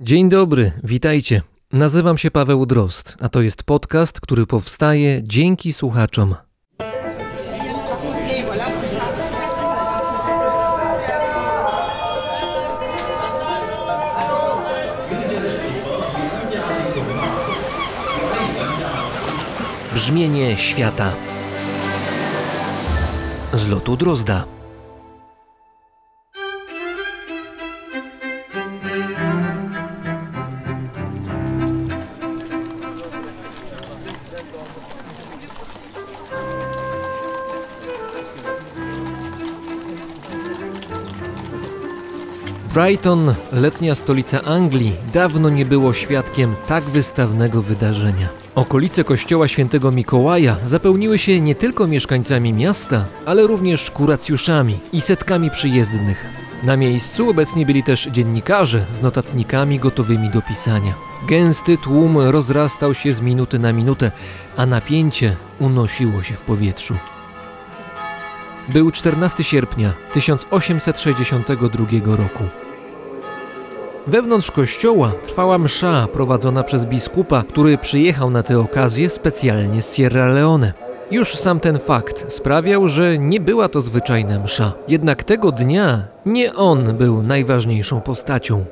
Dzień dobry, witajcie. Nazywam się Paweł Drozd, a to jest podcast, który powstaje dzięki słuchaczom. Brzmienie świata z lotu Drozda. Brighton, letnia stolica Anglii, dawno nie było świadkiem tak wystawnego wydarzenia. Okolice kościoła świętego Mikołaja zapełniły się nie tylko mieszkańcami miasta, ale również kuracjuszami i setkami przyjezdnych. Na miejscu obecni byli też dziennikarze z notatnikami gotowymi do pisania. Gęsty tłum rozrastał się z minuty na minutę, a napięcie unosiło się w powietrzu. Był 14 sierpnia 1862 roku. Wewnątrz kościoła trwała msza prowadzona przez biskupa, który przyjechał na tę okazję specjalnie z Sierra Leone. Już sam ten fakt sprawiał, że nie była to zwyczajna msza. Jednak tego dnia nie on był najważniejszą postacią.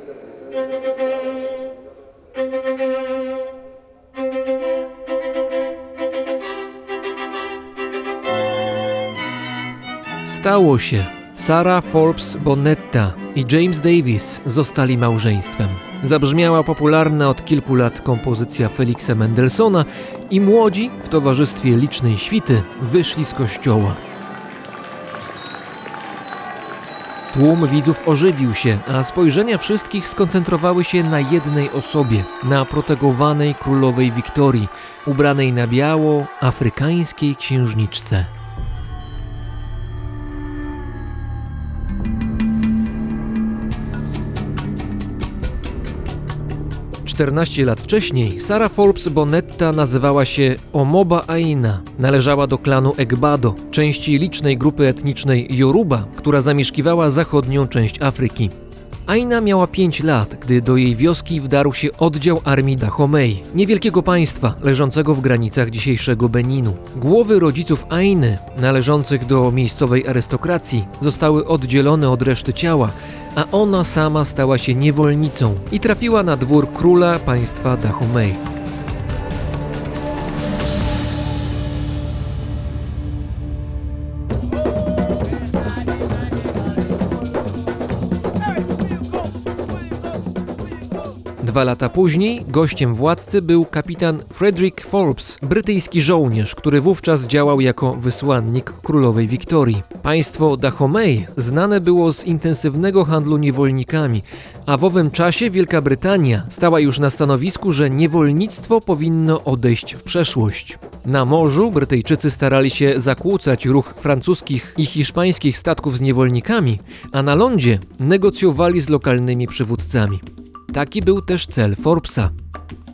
Stało się. Sarah Forbes Bonetta i James Davis zostali małżeństwem. Zabrzmiała popularna od kilku lat kompozycja Felixa Mendelssohna i młodzi w towarzystwie licznej świty wyszli z kościoła. Tłum widzów ożywił się, a spojrzenia wszystkich skoncentrowały się na jednej osobie, na protegowanej królowej Wiktorii, ubranej na biało, afrykańskiej księżniczce. 14 lat wcześniej Sarah Forbes Bonetta nazywała się Omoba Aina. Należała do klanu Egbado, części licznej grupy etnicznej Yoruba, która zamieszkiwała zachodnią część Afryki. Aina miała 5 lat, gdy do jej wioski wdarł się oddział armii Dahomey, niewielkiego państwa leżącego w granicach dzisiejszego Beninu. Głowy rodziców Ainy, należących do miejscowej arystokracji, zostały oddzielone od reszty ciała, a ona sama stała się niewolnicą i trafiła na dwór króla państwa Dahomey. Dwa lata później gościem władcy był kapitan Frederick Forbes, brytyjski żołnierz, który wówczas działał jako wysłannik królowej Wiktorii. Państwo Dahomey znane było z intensywnego handlu niewolnikami, a w owym czasie Wielka Brytania stała już na stanowisku, że niewolnictwo powinno odejść w przeszłość. Na morzu Brytyjczycy starali się zakłócać ruch francuskich i hiszpańskich statków z niewolnikami, a na lądzie negocjowali z lokalnymi przywódcami. Taki był też cel Forbesa.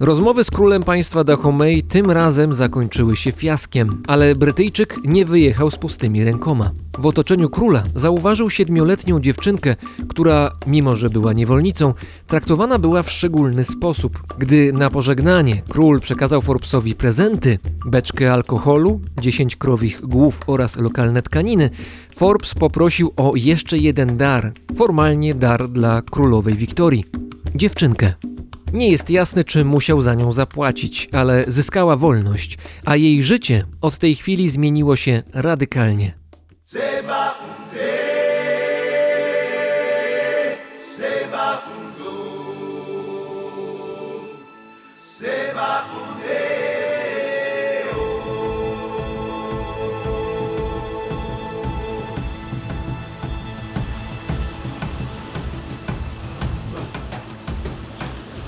Rozmowy z królem państwa Dahomey tym razem zakończyły się fiaskiem, ale Brytyjczyk nie wyjechał z pustymi rękoma. W otoczeniu króla zauważył siedmioletnią dziewczynkę, która, mimo że była niewolnicą, traktowana była w szczególny sposób. Gdy na pożegnanie król przekazał Forbesowi prezenty, beczkę alkoholu, 10 krowich głów oraz lokalne tkaniny, Forbes poprosił o jeszcze jeden dar, formalnie dar dla królowej Wiktorii dziewczynkę. Nie jest jasne, czy musiał za nią zapłacić, ale zyskała wolność, a jej życie od tej chwili zmieniło się radykalnie.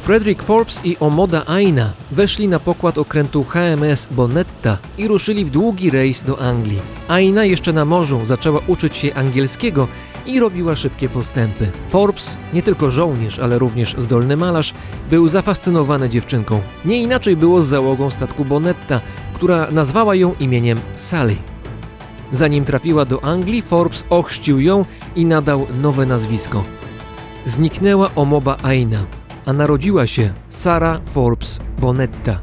Frederick Forbes i Omoda Aina weszli na pokład okrętu HMS Bonetta i ruszyli w długi rejs do Anglii. Aina jeszcze na morzu zaczęła uczyć się angielskiego i robiła szybkie postępy. Forbes, nie tylko żołnierz, ale również zdolny malarz, był zafascynowany dziewczynką. Nie inaczej było z załogą statku Bonetta, która nazwała ją imieniem Sally. Zanim trafiła do Anglii, Forbes ochrzcił ją i nadał nowe nazwisko. Zniknęła Omoba Aina, a narodziła się Sarah Forbes Bonetta.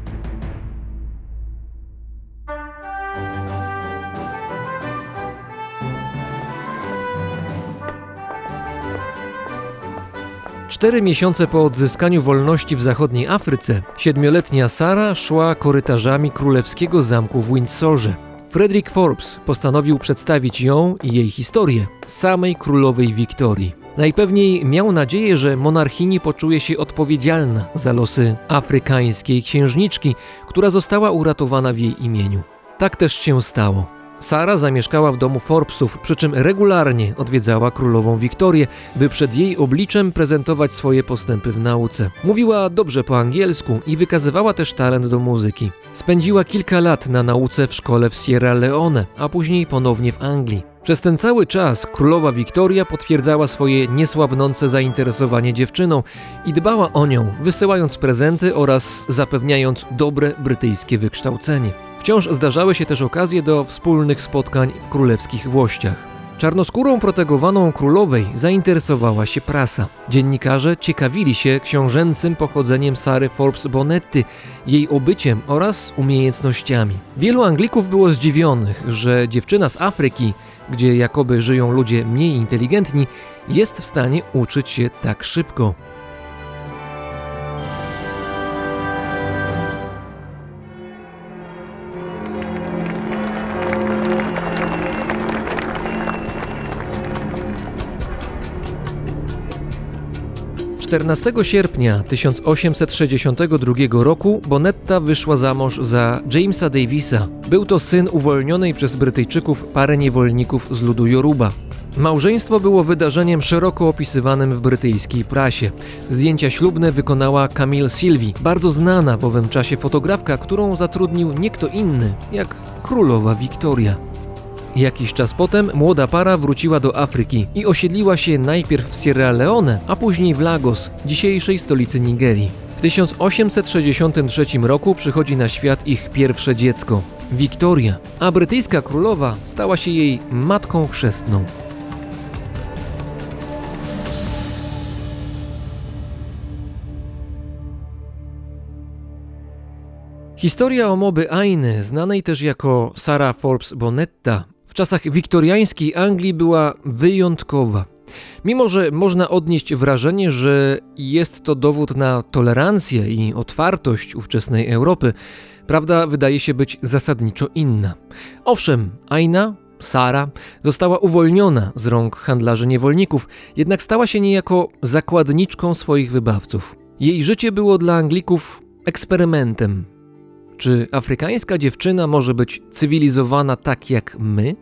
Cztery miesiące po odzyskaniu wolności w zachodniej Afryce, siedmioletnia Sara szła korytarzami królewskiego zamku w Windsorze. Frederick Forbes postanowił przedstawić ją i jej historię samej królowej Wiktorii. Najpewniej miał nadzieję, że monarchini poczuje się odpowiedzialna za losy afrykańskiej księżniczki, która została uratowana w jej imieniu. Tak też się stało. Sara zamieszkała w domu Forbesów, przy czym regularnie odwiedzała królową Wiktorię, by przed jej obliczem prezentować swoje postępy w nauce. Mówiła dobrze po angielsku i wykazywała też talent do muzyki. Spędziła kilka lat na nauce w szkole w Sierra Leone, a później ponownie w Anglii. Przez ten cały czas królowa Wiktoria potwierdzała swoje niesłabnące zainteresowanie dziewczyną i dbała o nią, wysyłając prezenty oraz zapewniając dobre brytyjskie wykształcenie. Wciąż zdarzały się też okazje do wspólnych spotkań w królewskich włościach. Czarnoskórą protegowaną królowej zainteresowała się prasa. Dziennikarze ciekawili się książęcym pochodzeniem Sary Forbes Bonetty, jej obyciem oraz umiejętnościami. Wielu Anglików było zdziwionych, że dziewczyna z Afryki, gdzie jakoby żyją ludzie mniej inteligentni, jest w stanie uczyć się tak szybko. 14 sierpnia 1862 roku Bonetta wyszła za mąż za Jamesa Davisa. Był to syn uwolnionej przez Brytyjczyków pary niewolników z ludu Yoruba. Małżeństwo było wydarzeniem szeroko opisywanym w brytyjskiej prasie. Zdjęcia ślubne wykonała Camille Sylvie, bardzo znana w owym czasie fotografka, którą zatrudnił nie kto inny jak królowa Wiktoria. Jakiś czas potem młoda para wróciła do Afryki i osiedliła się najpierw w Sierra Leone, a później w Lagos, dzisiejszej stolicy Nigerii. W 1863 roku przychodzi na świat ich pierwsze dziecko, Wiktoria, a brytyjska królowa stała się jej matką chrzestną. Historia omoby Ainy, znanej też jako Sarah Forbes Bonetta, w czasach wiktoriańskiej Anglii była wyjątkowa. Mimo, że można odnieść wrażenie, że jest to dowód na tolerancję i otwartość ówczesnej Europy, prawda wydaje się być zasadniczo inna. Owszem, Aina, Sara, została uwolniona z rąk handlarzy niewolników, jednak stała się niejako zakładniczką swoich wybawców. Jej życie było dla Anglików eksperymentem, czy afrykańska dziewczyna może być cywilizowana tak jak my?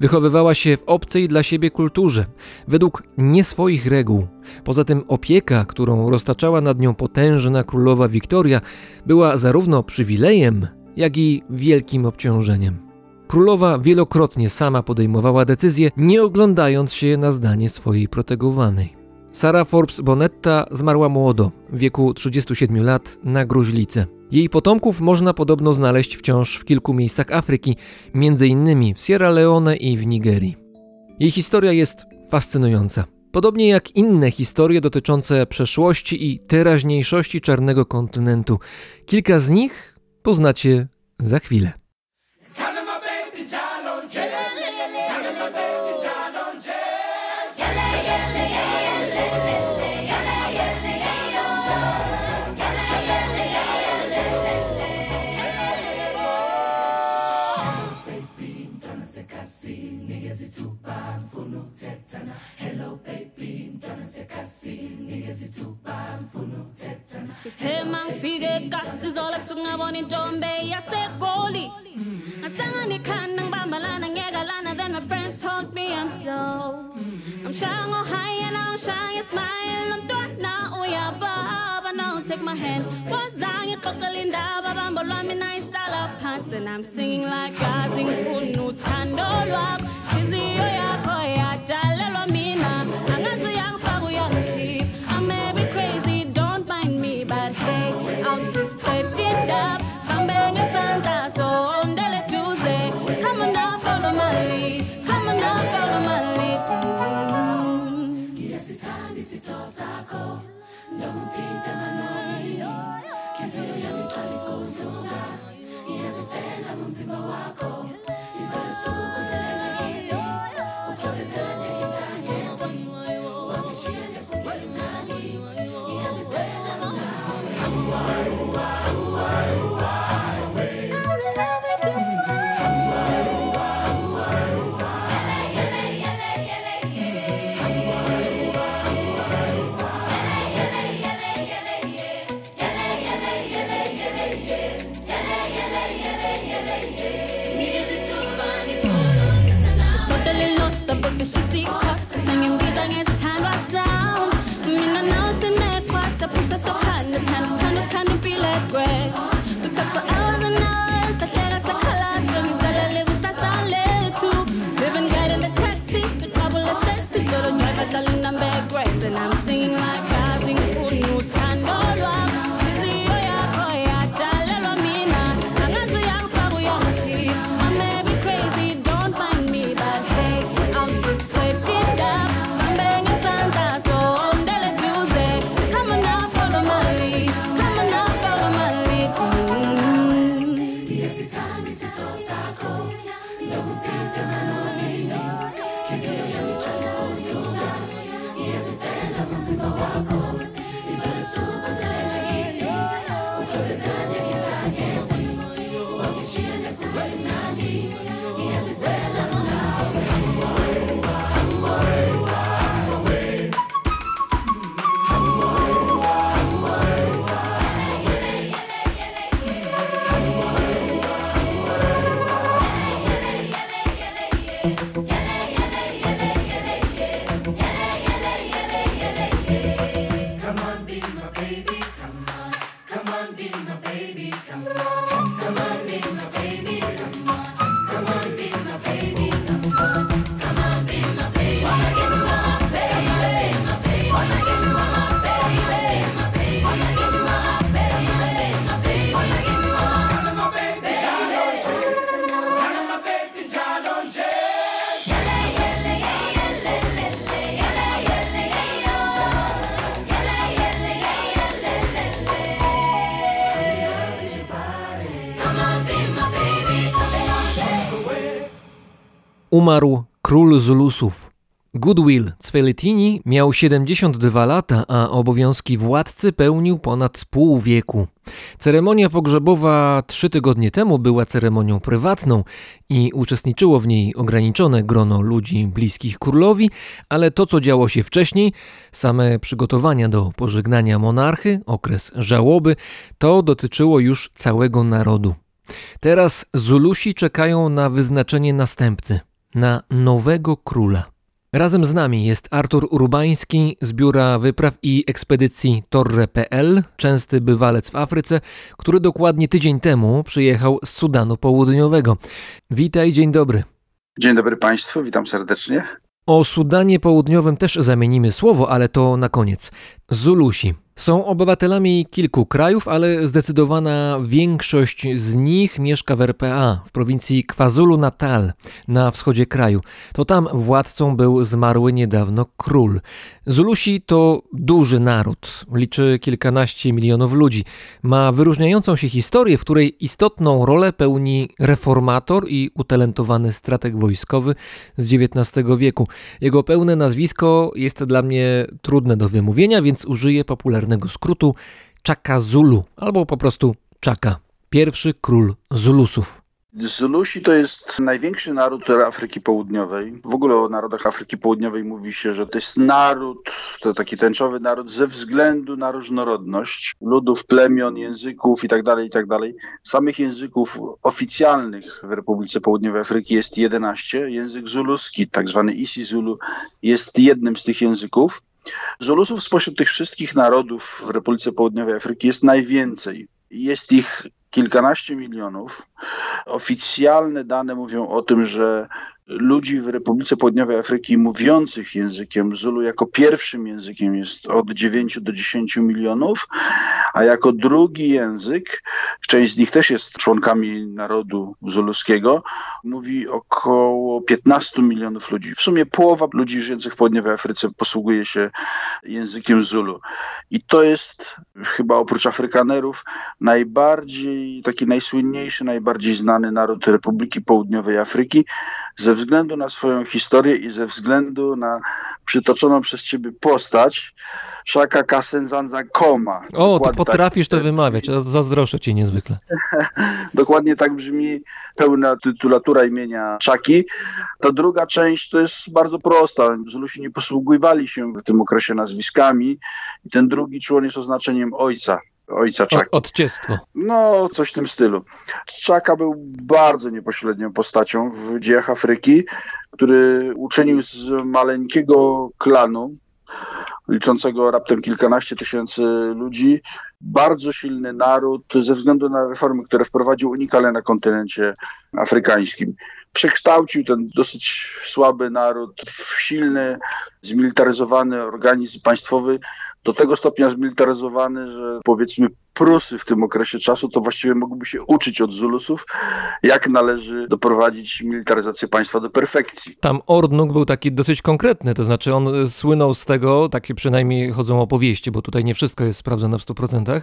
Wychowywała się w obcej dla siebie kulturze, według nie swoich reguł. Poza tym opieka, którą roztaczała nad nią potężna królowa Wiktoria, była zarówno przywilejem, jak i wielkim obciążeniem. Królowa wielokrotnie sama podejmowała decyzje, nie oglądając się na zdanie swojej protegowanej. Sara Forbes Bonetta zmarła młodo, w wieku 37 lat, na gruźlicę. Jej potomków można podobno znaleźć wciąż w kilku miejscach Afryki, innymi w Sierra Leone i w Nigerii. Jej historia jest fascynująca. Podobnie jak inne historie dotyczące przeszłości i teraźniejszości czarnego kontynentu. Kilka z nich poznacie za chwilę. Mntwana sekhasini nikeza ithuba ngifuna ukuthethana ngithe mangifike kasizolo ebusuku ngabona intombi yasegoli. Ngasangana ikhanda ngibambalana ngiyekalana then my friends told me I'm slow. I'm shy ngohigh and I'm shy smile umntwana uyababa now take my hand. Wazange xoxela indaba bambo lwami nayisala phansi and I'm singing like gazi ngifuna uthando lwakho inhliziyo yakho yadalelwa mina 冬天的冷 Umarł król Zulusów. Goodwill Cvelitini miał 72 lata, a obowiązki władcy pełnił ponad pół wieku. Ceremonia pogrzebowa trzy tygodnie temu była ceremonią prywatną i uczestniczyło w niej ograniczone grono ludzi bliskich królowi, ale to, co działo się wcześniej, same przygotowania do pożegnania monarchy, okres żałoby, to dotyczyło już całego narodu. Teraz Zulusi czekają na wyznaczenie następcy, na nowego króla. Razem z nami jest Artur Urbański z Biura Wypraw i Ekspedycji Torre.pl, częsty bywalec w Afryce, który dokładnie tydzień temu przyjechał z Sudanu Południowego. Witaj, dzień dobry. Dzień dobry Państwu, witam serdecznie. O Sudanie Południowym też zamienimy słowo, ale to na koniec. Zulusi. Są obywatelami kilku krajów, ale zdecydowana większość z nich mieszka w RPA, w prowincji KwaZulu-Natal, na wschodzie kraju. To tam władcą był zmarły niedawno król. Zulusi to duży naród, liczy kilkanaście milionów ludzi. Ma wyróżniającą się historię, w której istotną rolę pełni reformator i utalentowany strateg wojskowy z XIX wieku. Jego pełne nazwisko jest dla mnie trudne do wymówienia, więc użyję popularnego skrótu Chaka Zulu albo po prostu Chaka. Pierwszy król Zulusów. Zulusi to jest największy naród Afryki Południowej. W ogóle o narodach Afryki Południowej mówi się, że to jest naród, to taki tęczowy naród ze względu na różnorodność ludów, plemion, języków itd., tak itd. Tak Samych języków oficjalnych w Republice Południowej Afryki jest 11. Język zuluski, tak zwany Isi Zulu, jest jednym z tych języków. Zulusów spośród tych wszystkich narodów w Republice Południowej Afryki jest najwięcej. Jest ich kilkanaście milionów. Oficjalne dane mówią o tym, że ludzi w Republice Południowej Afryki mówiących językiem Zulu jako pierwszym językiem jest od 9 do 10 milionów, a jako drugi język, część z nich też jest członkami narodu zuluskiego, mówi około 15 milionów ludzi. W sumie połowa ludzi żyjących w południowej Afryce posługuje się językiem Zulu. I to jest chyba oprócz Afrykanerów najbardziej, taki najsłynniejszy, najbardziej znany naród Republiki Południowej Afryki ze względu na swoją historię i ze względu na przytoczoną przez ciebie postać Shaka Kasenzanza Koma. O, to tak potrafisz tak, to wymawiać, zazdroszczę ci niezwykle. Dokładnie tak brzmi pełna tytulatura imienia Czaki. Ta druga część to jest bardzo prosta. Zulusi nie posługiwali się w tym okresie nazwiskami i ten drugi człon jest oznaczeniem ojca ojca Czaki. Odciestwo. No, coś w tym stylu. Czaka był bardzo niepośrednią postacią w dziejach Afryki, który uczynił z maleńkiego klanu, liczącego raptem kilkanaście tysięcy ludzi, bardzo silny naród ze względu na reformy, które wprowadził unikalne na kontynencie afrykańskim. Przekształcił ten dosyć słaby naród w silny, zmilitaryzowany organizm państwowy, do tego stopnia zmilitaryzowany, że powiedzmy Prusy w tym okresie czasu to właściwie mogłyby się uczyć od Zulusów, jak należy doprowadzić militaryzację państwa do perfekcji. Tam Ordnung był taki dosyć konkretny, to znaczy on słynął z tego, takie przynajmniej chodzą opowieści, bo tutaj nie wszystko jest sprawdzone w 100%,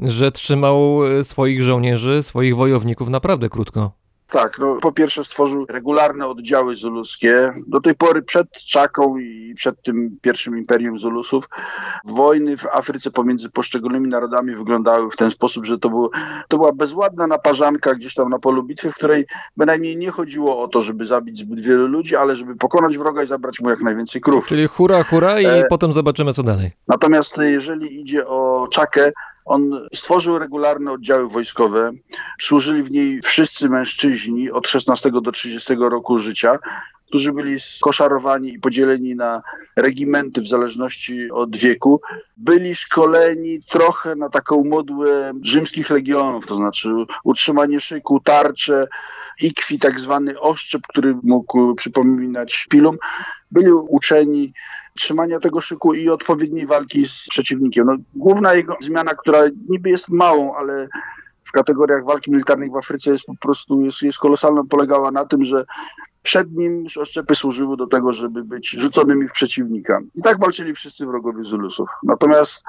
że trzymał swoich żołnierzy, swoich wojowników naprawdę krótko. Tak, no, po pierwsze stworzył regularne oddziały zuluskie. Do tej pory przed Czaką i przed tym pierwszym imperium Zulusów wojny w Afryce pomiędzy poszczególnymi narodami wyglądały w ten sposób, że to, było, to była bezładna naparzanka gdzieś tam na polu bitwy, w której bynajmniej nie chodziło o to, żeby zabić zbyt wielu ludzi, ale żeby pokonać wroga i zabrać mu jak najwięcej krów. Czyli hura, hura i e... potem zobaczymy co dalej. Natomiast jeżeli idzie o Czakę, on stworzył regularne oddziały wojskowe. Służyli w niej wszyscy mężczyźni od 16 do 30 roku życia, którzy byli skoszarowani i podzieleni na regimenty w zależności od wieku. Byli szkoleni trochę na taką modłę rzymskich legionów, to znaczy utrzymanie szyku, tarcze, ikwi, tak zwany oszczep, który mógł przypominać pilum. Byli uczeni trzymania tego szyku i odpowiedniej walki z przeciwnikiem. No, główna jego zmiana, która niby jest małą, ale w kategoriach walki militarnej w Afryce jest po prostu jest, jest kolosalna, polegała na tym, że przed nim oszczepy służyły do tego, żeby być rzuconymi w przeciwnika. I tak walczyli wszyscy wrogowie Zulusów. Natomiast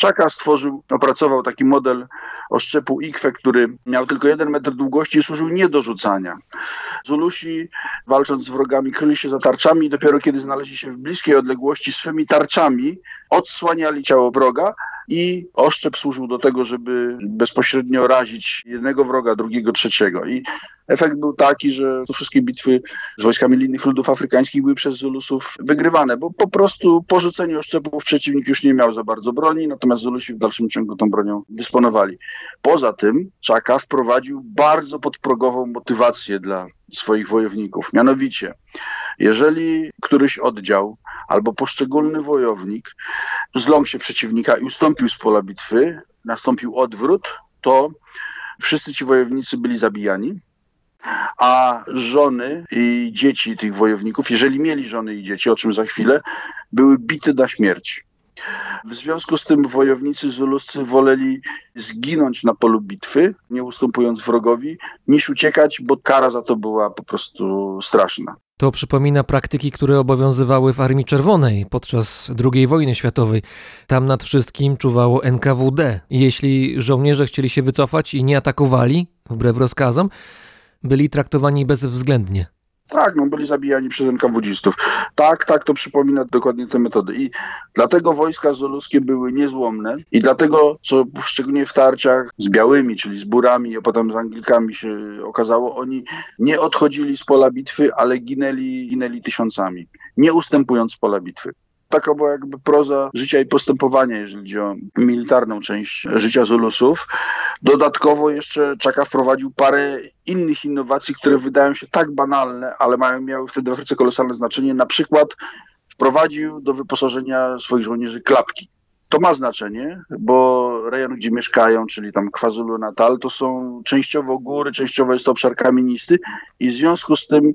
Chaka stworzył, opracował taki model oszczepu Ikwe, który miał tylko jeden metr długości i służył nie do rzucania. Zulusi, walcząc z wrogami, kryli się za tarczami i dopiero kiedy znaleźli się w bliskiej odległości swymi tarczami, odsłaniali ciało wroga i oszczep służył do tego, żeby bezpośrednio razić jednego wroga, drugiego, trzeciego. I efekt był taki, że wszystkie bitwy z wojskami innych ludów afrykańskich były przez Zulusów wygrywane, bo po prostu po rzuceniu oszczepów przeciwnik już nie miał za bardzo broni, natomiast Zulusi w dalszym ciągu tą bronią dysponowali. Poza tym Czaka wprowadził bardzo podprogową motywację dla swoich wojowników. Mianowicie, jeżeli któryś oddział albo poszczególny wojownik zląkł się przeciwnika i ustąpił z pola bitwy, nastąpił odwrót, to wszyscy ci wojownicy byli zabijani, a żony i dzieci tych wojowników, jeżeli mieli żony i dzieci, o czym za chwilę, były bite na śmierć. W związku z tym wojownicy zuluscy woleli zginąć na polu bitwy, nie ustępując wrogowi, niż uciekać, bo kara za to była po prostu straszna. To przypomina praktyki, które obowiązywały w Armii Czerwonej podczas II wojny światowej. Tam nad wszystkim czuwało NKWD. Jeśli żołnierze chcieli się wycofać i nie atakowali, wbrew rozkazom, byli traktowani bezwzględnie. Tak, no byli zabijani przez NKWDzistów. Tak, tak, to przypomina dokładnie te metody. I dlatego wojska zuluskie były niezłomne i dlatego, co szczególnie w tarciach z białymi, czyli z burami, a potem z Anglikami się okazało, oni nie odchodzili z pola bitwy, ale ginęli, ginęli tysiącami, nie ustępując z pola bitwy taka była jakby proza życia i postępowania, jeżeli chodzi o militarną część życia Zulusów. Dodatkowo jeszcze Czaka wprowadził parę innych innowacji, które wydają się tak banalne, ale mają, miały wtedy w Afryce kolosalne znaczenie. Na przykład wprowadził do wyposażenia swoich żołnierzy klapki. To ma znaczenie, bo rejon, gdzie mieszkają, czyli tam KwaZulu Natal, to są częściowo góry, częściowo jest to obszar kamienisty i w związku z tym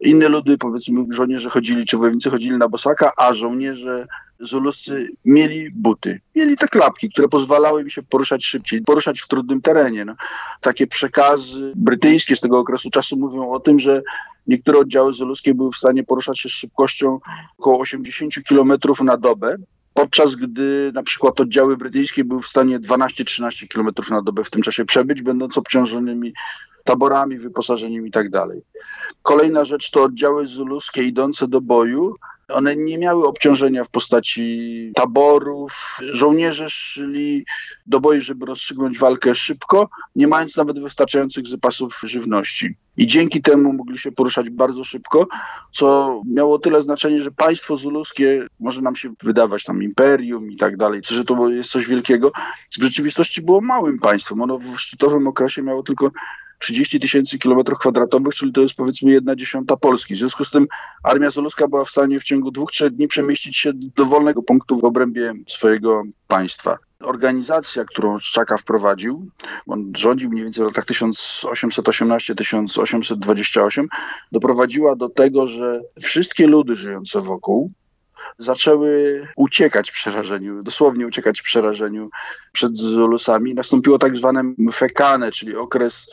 inne ludy, powiedzmy żołnierze chodzili, czy wojownicy chodzili na bosaka, a żołnierze zuluscy mieli buty. Mieli te klapki, które pozwalały im się poruszać szybciej, poruszać w trudnym terenie. No. Takie przekazy brytyjskie z tego okresu czasu mówią o tym, że niektóre oddziały zuluskie były w stanie poruszać się z szybkością około 80 km na dobę, podczas gdy na przykład oddziały brytyjskie były w stanie 12-13 km na dobę w tym czasie przebyć, będąc obciążonymi taborami, wyposażeniem i tak dalej. Kolejna rzecz to oddziały zuluskie idące do boju. One nie miały obciążenia w postaci taborów. Żołnierze szli do boju, żeby rozstrzygnąć walkę szybko, nie mając nawet wystarczających zapasów żywności. I dzięki temu mogli się poruszać bardzo szybko, co miało tyle znaczenie, że państwo zuluskie, może nam się wydawać tam imperium i tak dalej, że to jest coś wielkiego, w rzeczywistości było małym państwem. Ono w szczytowym okresie miało tylko 30 tysięcy kilometrów kwadratowych, czyli to jest powiedzmy jedna dziesiąta Polski. W związku z tym armia zuluska była w stanie w ciągu dwóch, trzech dni przemieścić się do dowolnego punktu w obrębie swojego państwa. Organizacja, którą Szczaka wprowadził, on rządził mniej więcej w latach 1818-1828, doprowadziła do tego, że wszystkie ludy żyjące wokół zaczęły uciekać w przerażeniu, dosłownie uciekać w przerażeniu przed Zulusami. Nastąpiło tak zwane mfekane, czyli okres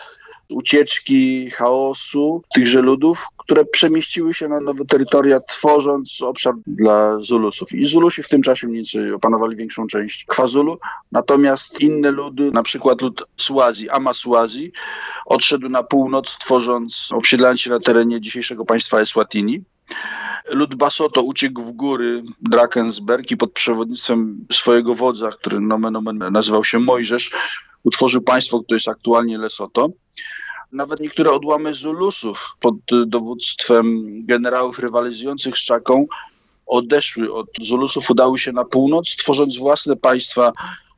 ucieczki, chaosu tychże ludów, które przemieściły się na nowe terytoria, tworząc obszar dla Zulusów. I Zulusi w tym czasie mniej więcej opanowali większą część Kwazulu, natomiast inne ludy, na przykład lud Suazji, Amaswazi, odszedł na północ, tworząc, osiedlając się na terenie dzisiejszego państwa Eswatini. Lud Basoto uciekł w góry Drakensberg i pod przewodnictwem swojego wodza, który nomen omen nazywał się Mojżesz, utworzył państwo, które jest aktualnie Lesoto. Nawet niektóre odłamy Zulusów pod dowództwem generałów rywalizujących z Czaką odeszły od Zulusów, udały się na północ, tworząc własne państwa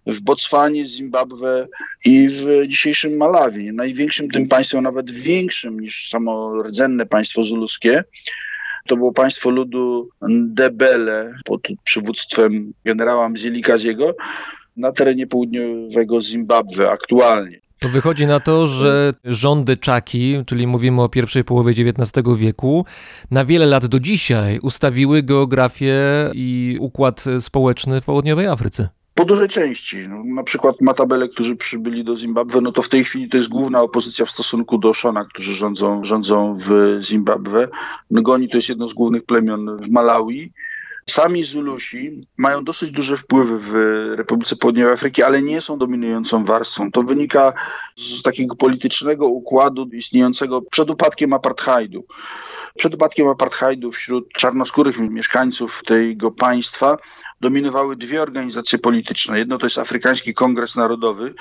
w Botswanie, Zimbabwe i w dzisiejszym Malawi. Największym tym państwem, nawet większym niż samo rdzenne państwo zuluskie, to było państwo ludu Ndebele pod przywództwem generała Mzilikaziego na terenie południowego Zimbabwe aktualnie. To wychodzi na to, że rządy Czaki, czyli mówimy o pierwszej połowie XIX wieku, na wiele lat do dzisiaj ustawiły geografię i układ społeczny w południowej Afryce. Po dużej części. No, na przykład Matabele, którzy przybyli do Zimbabwe, no to w tej chwili to jest główna opozycja w stosunku do Shona, którzy rządzą, rządzą w Zimbabwe. Ngoni to jest jedno z głównych plemion w Malawi. Sami Zulusi mają dosyć duże wpływy w Republice Południowej Afryki, ale nie są dominującą warstwą. To wynika z takiego politycznego układu istniejącego przed upadkiem apartheidu. Przed upadkiem apartheidu wśród czarnoskórych mieszkańców tego państwa dominowały dwie organizacje polityczne. Jedno to jest Afrykański Kongres Narodowy,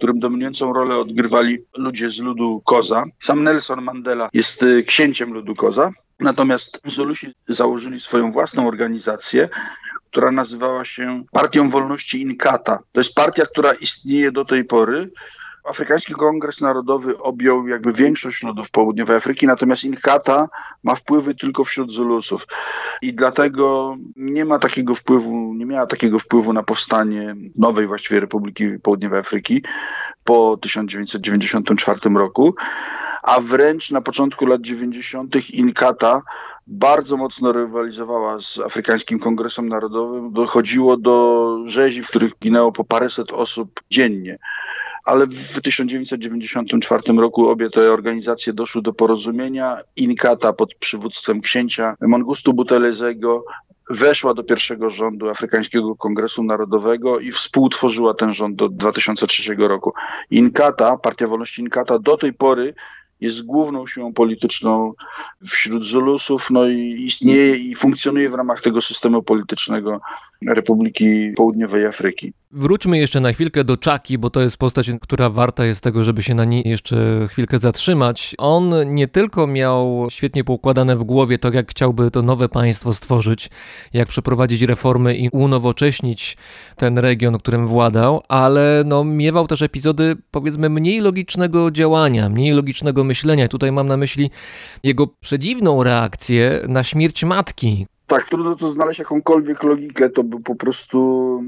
którym dominującą rolę odgrywali ludzie z ludu Koza. Sam Nelson Mandela jest y, księciem ludu Koza, natomiast Zulusi założyli swoją własną organizację, która nazywała się Partią Wolności Inkata. To jest partia, która istnieje do tej pory. Afrykański Kongres Narodowy objął jakby większość ludów południowej Afryki, natomiast Inkata ma wpływy tylko wśród Zulusów. I dlatego nie ma takiego wpływu, nie miała takiego wpływu na powstanie nowej właściwie Republiki Południowej Afryki po 1994 roku, a wręcz na początku lat 90. Inkata bardzo mocno rywalizowała z Afrykańskim Kongresem Narodowym. Dochodziło do rzezi, w których ginęło po paręset osób dziennie ale w 1994 roku obie te organizacje doszły do porozumienia. Inkata pod przywództwem księcia Mongustu Butelezego weszła do pierwszego rządu Afrykańskiego Kongresu Narodowego i współtworzyła ten rząd do 2003 roku. Inkata, Partia Wolności Inkata do tej pory jest główną siłą polityczną wśród Zulusów, no i istnieje i funkcjonuje w ramach tego systemu politycznego Republiki Południowej Afryki. Wróćmy jeszcze na chwilkę do Czaki, bo to jest postać, która warta jest tego, żeby się na niej jeszcze chwilkę zatrzymać. On nie tylko miał świetnie poukładane w głowie to, jak chciałby to nowe państwo stworzyć, jak przeprowadzić reformy i unowocześnić ten region, którym władał, ale no, miewał też epizody, powiedzmy, mniej logicznego działania, mniej logicznego myślenia. Tutaj mam na myśli jego przedziwną reakcję na śmierć matki, tak, trudno to znaleźć jakąkolwiek logikę, to był po prostu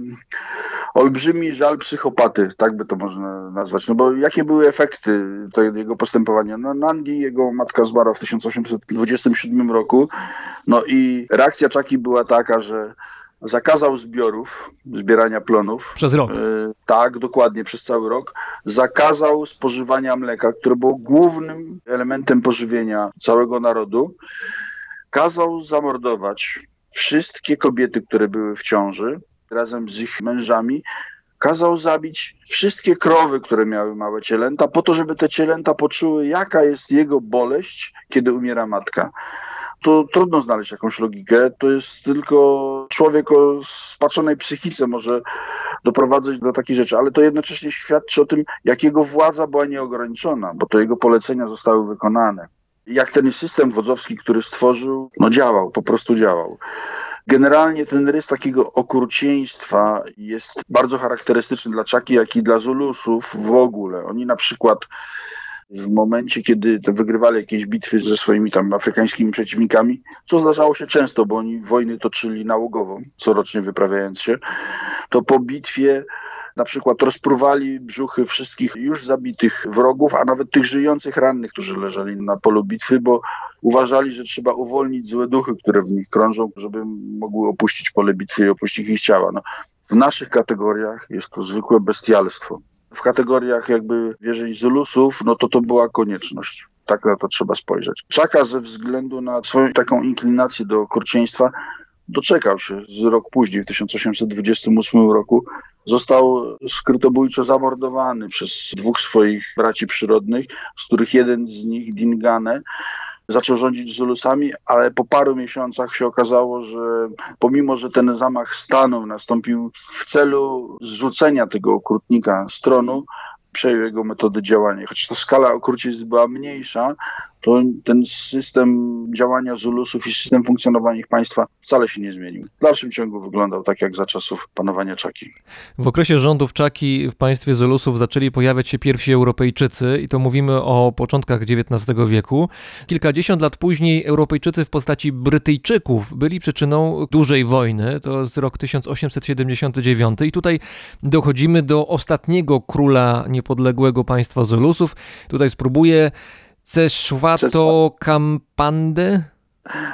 olbrzymi żal psychopaty, tak by to można nazwać. No bo jakie były efekty tego jego postępowania? No Nandi, jego matka zmarła w 1827 roku, no i reakcja Czaki była taka, że zakazał zbiorów, zbierania plonów. Przez rok. Yy, tak, dokładnie, przez cały rok. Zakazał spożywania mleka, które było głównym elementem pożywienia całego narodu kazał zamordować wszystkie kobiety, które były w ciąży, razem z ich mężami. Kazał zabić wszystkie krowy, które miały małe cielęta, po to, żeby te cielęta poczuły, jaka jest jego boleść, kiedy umiera matka. To trudno znaleźć jakąś logikę. To jest tylko człowiek o spaczonej psychice może doprowadzać do takich rzeczy, ale to jednocześnie świadczy o tym, jak jego władza była nieograniczona, bo to jego polecenia zostały wykonane jak ten system wodzowski, który stworzył, no działał, po prostu działał. Generalnie ten rys takiego okrucieństwa jest bardzo charakterystyczny dla Czaki, jak i dla Zulusów w ogóle. Oni na przykład w momencie, kiedy wygrywali jakieś bitwy ze swoimi tam afrykańskimi przeciwnikami, co zdarzało się często, bo oni wojny toczyli nałogowo, corocznie wyprawiając się, to po bitwie na przykład rozpruwali brzuchy wszystkich już zabitych wrogów, a nawet tych żyjących rannych, którzy leżeli na polu bitwy, bo uważali, że trzeba uwolnić złe duchy, które w nich krążą, żeby mogły opuścić pole bitwy i opuścić ich ciała. No, w naszych kategoriach jest to zwykłe bestialstwo. W kategoriach jakby wierzeń Zulusów, no to to była konieczność. Tak na to trzeba spojrzeć. Czaka ze względu na swoją taką inklinację do okrucieństwa doczekał się z rok później, w 1828 roku, został skrytobójczo zamordowany przez dwóch swoich braci przyrodnych, z których jeden z nich, Dingane, zaczął rządzić Zulusami, ale po paru miesiącach się okazało, że pomimo, że ten zamach stanu nastąpił w celu zrzucenia tego okrutnika z tronu, przejął jego metody działania. Chociaż ta skala okrucieństw była mniejsza, to ten system działania Zulusów i system funkcjonowania ich państwa wcale się nie zmienił. W dalszym ciągu wyglądał tak jak za czasów panowania Czaki. W okresie rządów Czaki w państwie Zulusów zaczęli pojawiać się pierwsi Europejczycy i to mówimy o początkach XIX wieku. Kilkadziesiąt lat później Europejczycy w postaci Brytyjczyków byli przyczyną dużej wojny, to jest rok 1879 i tutaj dochodzimy do ostatniego króla niepodległego państwa Zulusów. Tutaj spróbuję Ceszwato Kampande?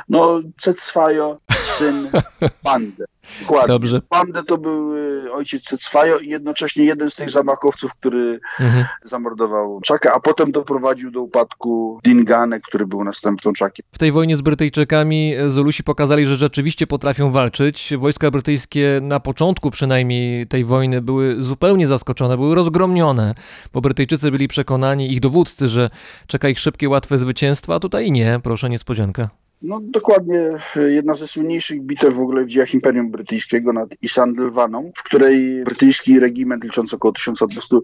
No, Cetfajo, syn Pandę. Dokładnie. Dobrze. Pandę to był y, ojciec Cetfajo i jednocześnie jeden z tych zamachowców, który Mhm. zamordował Czaka, a potem doprowadził do upadku Dingane, który był następcą Czakiem. W tej wojnie z Brytyjczykami Zulusi pokazali, że rzeczywiście potrafią walczyć. Wojska brytyjskie na początku przynajmniej tej wojny były zupełnie zaskoczone, były rozgromnione, bo Brytyjczycy byli przekonani, ich dowódcy, że czeka ich szybkie, łatwe zwycięstwo, a tutaj nie, proszę, niespodzianka. No dokładnie y, jedna ze słynniejszych bitew w ogóle w dziejach Imperium Brytyjskiego nad Isandlwaną, w której brytyjski regiment liczący około 1200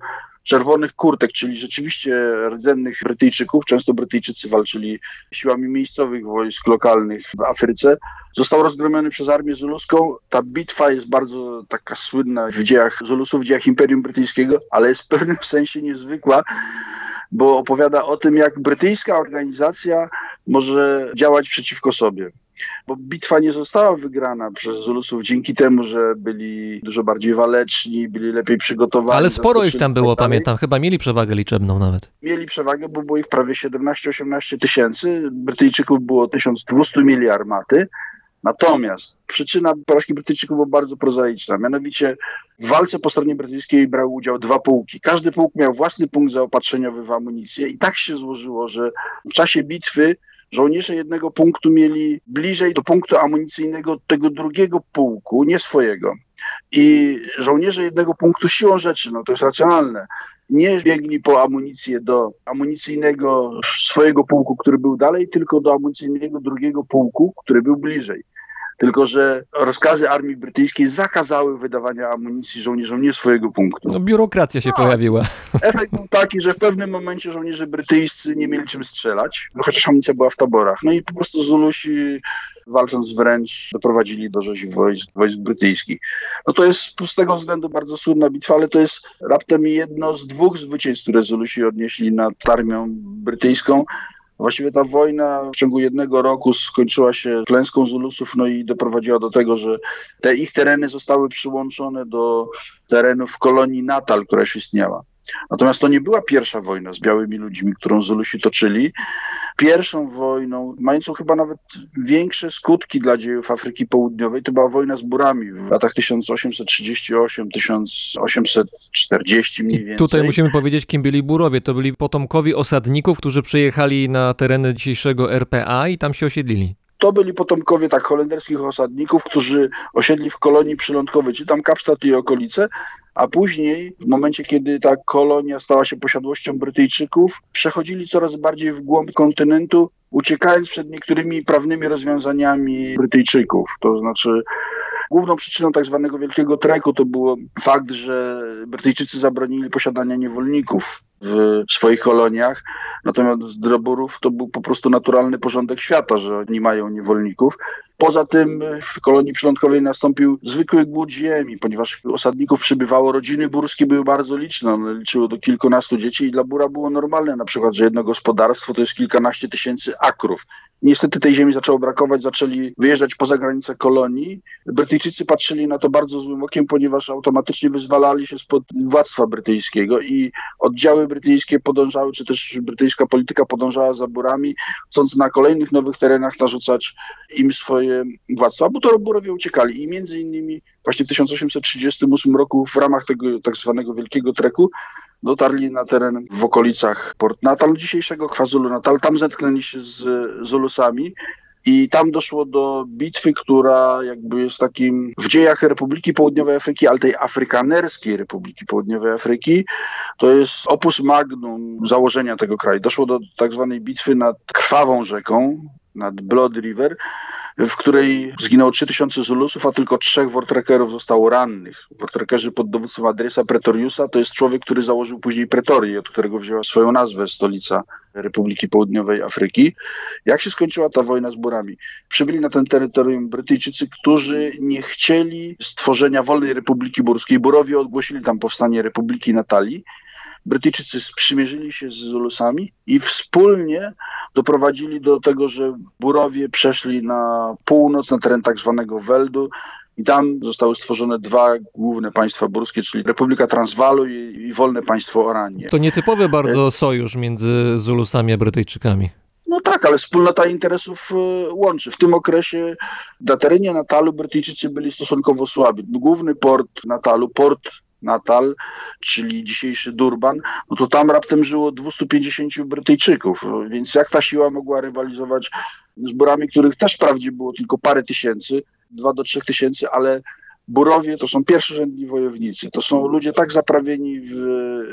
czerwonych kurtek, czyli rzeczywiście rdzennych Brytyjczyków, często Brytyjczycy walczyli siłami miejscowych wojsk lokalnych w Afryce, został rozgromiony przez armię zuluską. Ta bitwa jest bardzo taka słynna w dziejach Zulusów, w dziejach Imperium Brytyjskiego, ale jest w pewnym sensie niezwykła, bo opowiada o tym, jak brytyjska organizacja może działać przeciwko sobie. Bo bitwa nie została wygrana przez Zulusów dzięki temu, że byli dużo bardziej waleczni, byli lepiej przygotowani. Ale sporo ich tam było, tak pamiętam, chyba mieli przewagę liczebną nawet. Mieli przewagę, bo było ich prawie 17-18 tysięcy. Brytyjczyków było 1200 mieli armaty. Natomiast przyczyna porażki Brytyjczyków była bardzo prozaiczna. Mianowicie w walce po stronie brytyjskiej brały udział dwa pułki. Każdy pułk miał własny punkt zaopatrzeniowy w amunicję i tak się złożyło, że w czasie bitwy żołnierze jednego punktu mieli bliżej do punktu amunicyjnego tego drugiego pułku, nie swojego. I żołnierze jednego punktu siłą rzeczy, no to jest racjonalne, nie biegli po amunicję do amunicyjnego swojego pułku, który był dalej, tylko do amunicyjnego drugiego pułku, który był bliżej. Tylko, że rozkazy armii brytyjskiej zakazały wydawania amunicji żołnierzom nie swojego punktu. No, biurokracja się Tak. pojawiła. Efekt był taki, że w pewnym momencie żołnierze brytyjscy nie mieli czym strzelać, no chociaż amunicja była w taborach. No i po prostu Zulusi, walcząc wręcz, doprowadzili do rzezi wojsk, wojsk brytyjskich. No to jest z tego względu bardzo słynna bitwa, ale to jest raptem jedno z dwóch zwycięstw, które Zulusi odnieśli nad armią brytyjską. Właściwie ta wojna w ciągu jednego roku skończyła się klęską Zulusów, no i doprowadziła do tego, że te ich tereny zostały przyłączone do terenów kolonii Natal, która już istniała. Natomiast to nie była pierwsza wojna z białymi ludźmi, którą Zulusi toczyli. Pierwszą wojną, mającą chyba nawet większe skutki dla dziejów Afryki Południowej, to była wojna z Burami w latach 1838-1840 mniej I więcej. tutaj musimy powiedzieć, kim byli Burowie. To byli potomkowie osadników, którzy przyjechali na tereny dzisiejszego RPA i tam się osiedlili. To byli potomkowie tak holenderskich osadników, którzy osiedli w kolonii przylądkowej, czy tam Kapstadt i okolice, a później, w momencie kiedy ta kolonia stała się posiadłością Brytyjczyków, przechodzili coraz bardziej w głąb kontynentu, uciekając przed niektórymi prawnymi rozwiązaniami Brytyjczyków. To znaczy, główną przyczyną tak zwanego Wielkiego Treku to był fakt, że Brytyjczycy zabronili posiadania niewolników w swoich koloniach, natomiast dla Burów to był po prostu naturalny porządek świata, że oni mają niewolników. Poza tym w kolonii przylądkowej nastąpił zwykły głód ziemi, ponieważ osadników przybywało, rodziny burskie były bardzo liczne, one liczyły do kilkunastu dzieci i dla Bura było normalne na przykład, że jedno gospodarstwo to jest kilkanaście tysięcy akrów. Niestety tej ziemi zaczęło brakować, zaczęli wyjeżdżać poza granice kolonii. Brytyjczycy patrzyli na to bardzo złym okiem, ponieważ automatycznie wyzwalali się spod władztwa brytyjskiego i oddziały brytyjskie podążały, czy też brytyjska polityka podążała za Burami, chcąc na kolejnych nowych terenach narzucać im swoje władztwo. A Butor- Burowie uciekali i między innymi właśnie w 1838 roku w ramach tego tak zwanego Wielkiego Treku dotarli na teren w okolicach Port Natal, dzisiejszego KwaZulu Natal. Tam zetknęli się z Zulusami. I tam doszło do bitwy, która jakby jest takim w dziejach Republiki Południowej Afryki, ale tej afrykanerskiej Republiki Południowej Afryki, to jest opus magnum założenia tego kraju. Doszło do tak zwanej bitwy nad krwawą rzeką, nad Blood River, w której zginęło 3000 Zulusów, a tylko trzech Wortrekerów zostało rannych. Wortrekerzy pod dowództwem Adresa Pretoriusa to jest człowiek, który założył później Pretorię, od którego wzięła swoją nazwę stolica Republiki Południowej Afryki. Jak się skończyła ta wojna z Burami? Przybyli na ten terytorium Brytyjczycy, którzy nie chcieli stworzenia wolnej Republiki Burskiej. Burowie ogłosili tam powstanie Republiki Natalii. Brytyjczycy sprzymierzyli się z Zulusami i wspólnie doprowadzili do tego, że Burowie przeszli na północ, na teren tak zwanego Weldu i tam zostały stworzone dwa główne państwa burskie, czyli Republika Transwalu i, i wolne państwo Oranie. To nietypowy bardzo sojusz między Zulusami a Brytyjczykami. No tak, ale wspólnota interesów e, łączy. W tym okresie na terenie Natalu Brytyjczycy byli stosunkowo słabi. Główny port Natalu, port Natal, czyli dzisiejszy Durban, no to tam raptem żyło 250 Brytyjczyków, więc jak ta siła mogła rywalizować z Burami, których też wprawdzie było tylko parę tysięcy, dwa do trzech tysięcy, ale Burowie to są pierwszorzędni wojownicy. To są ludzie tak zaprawieni w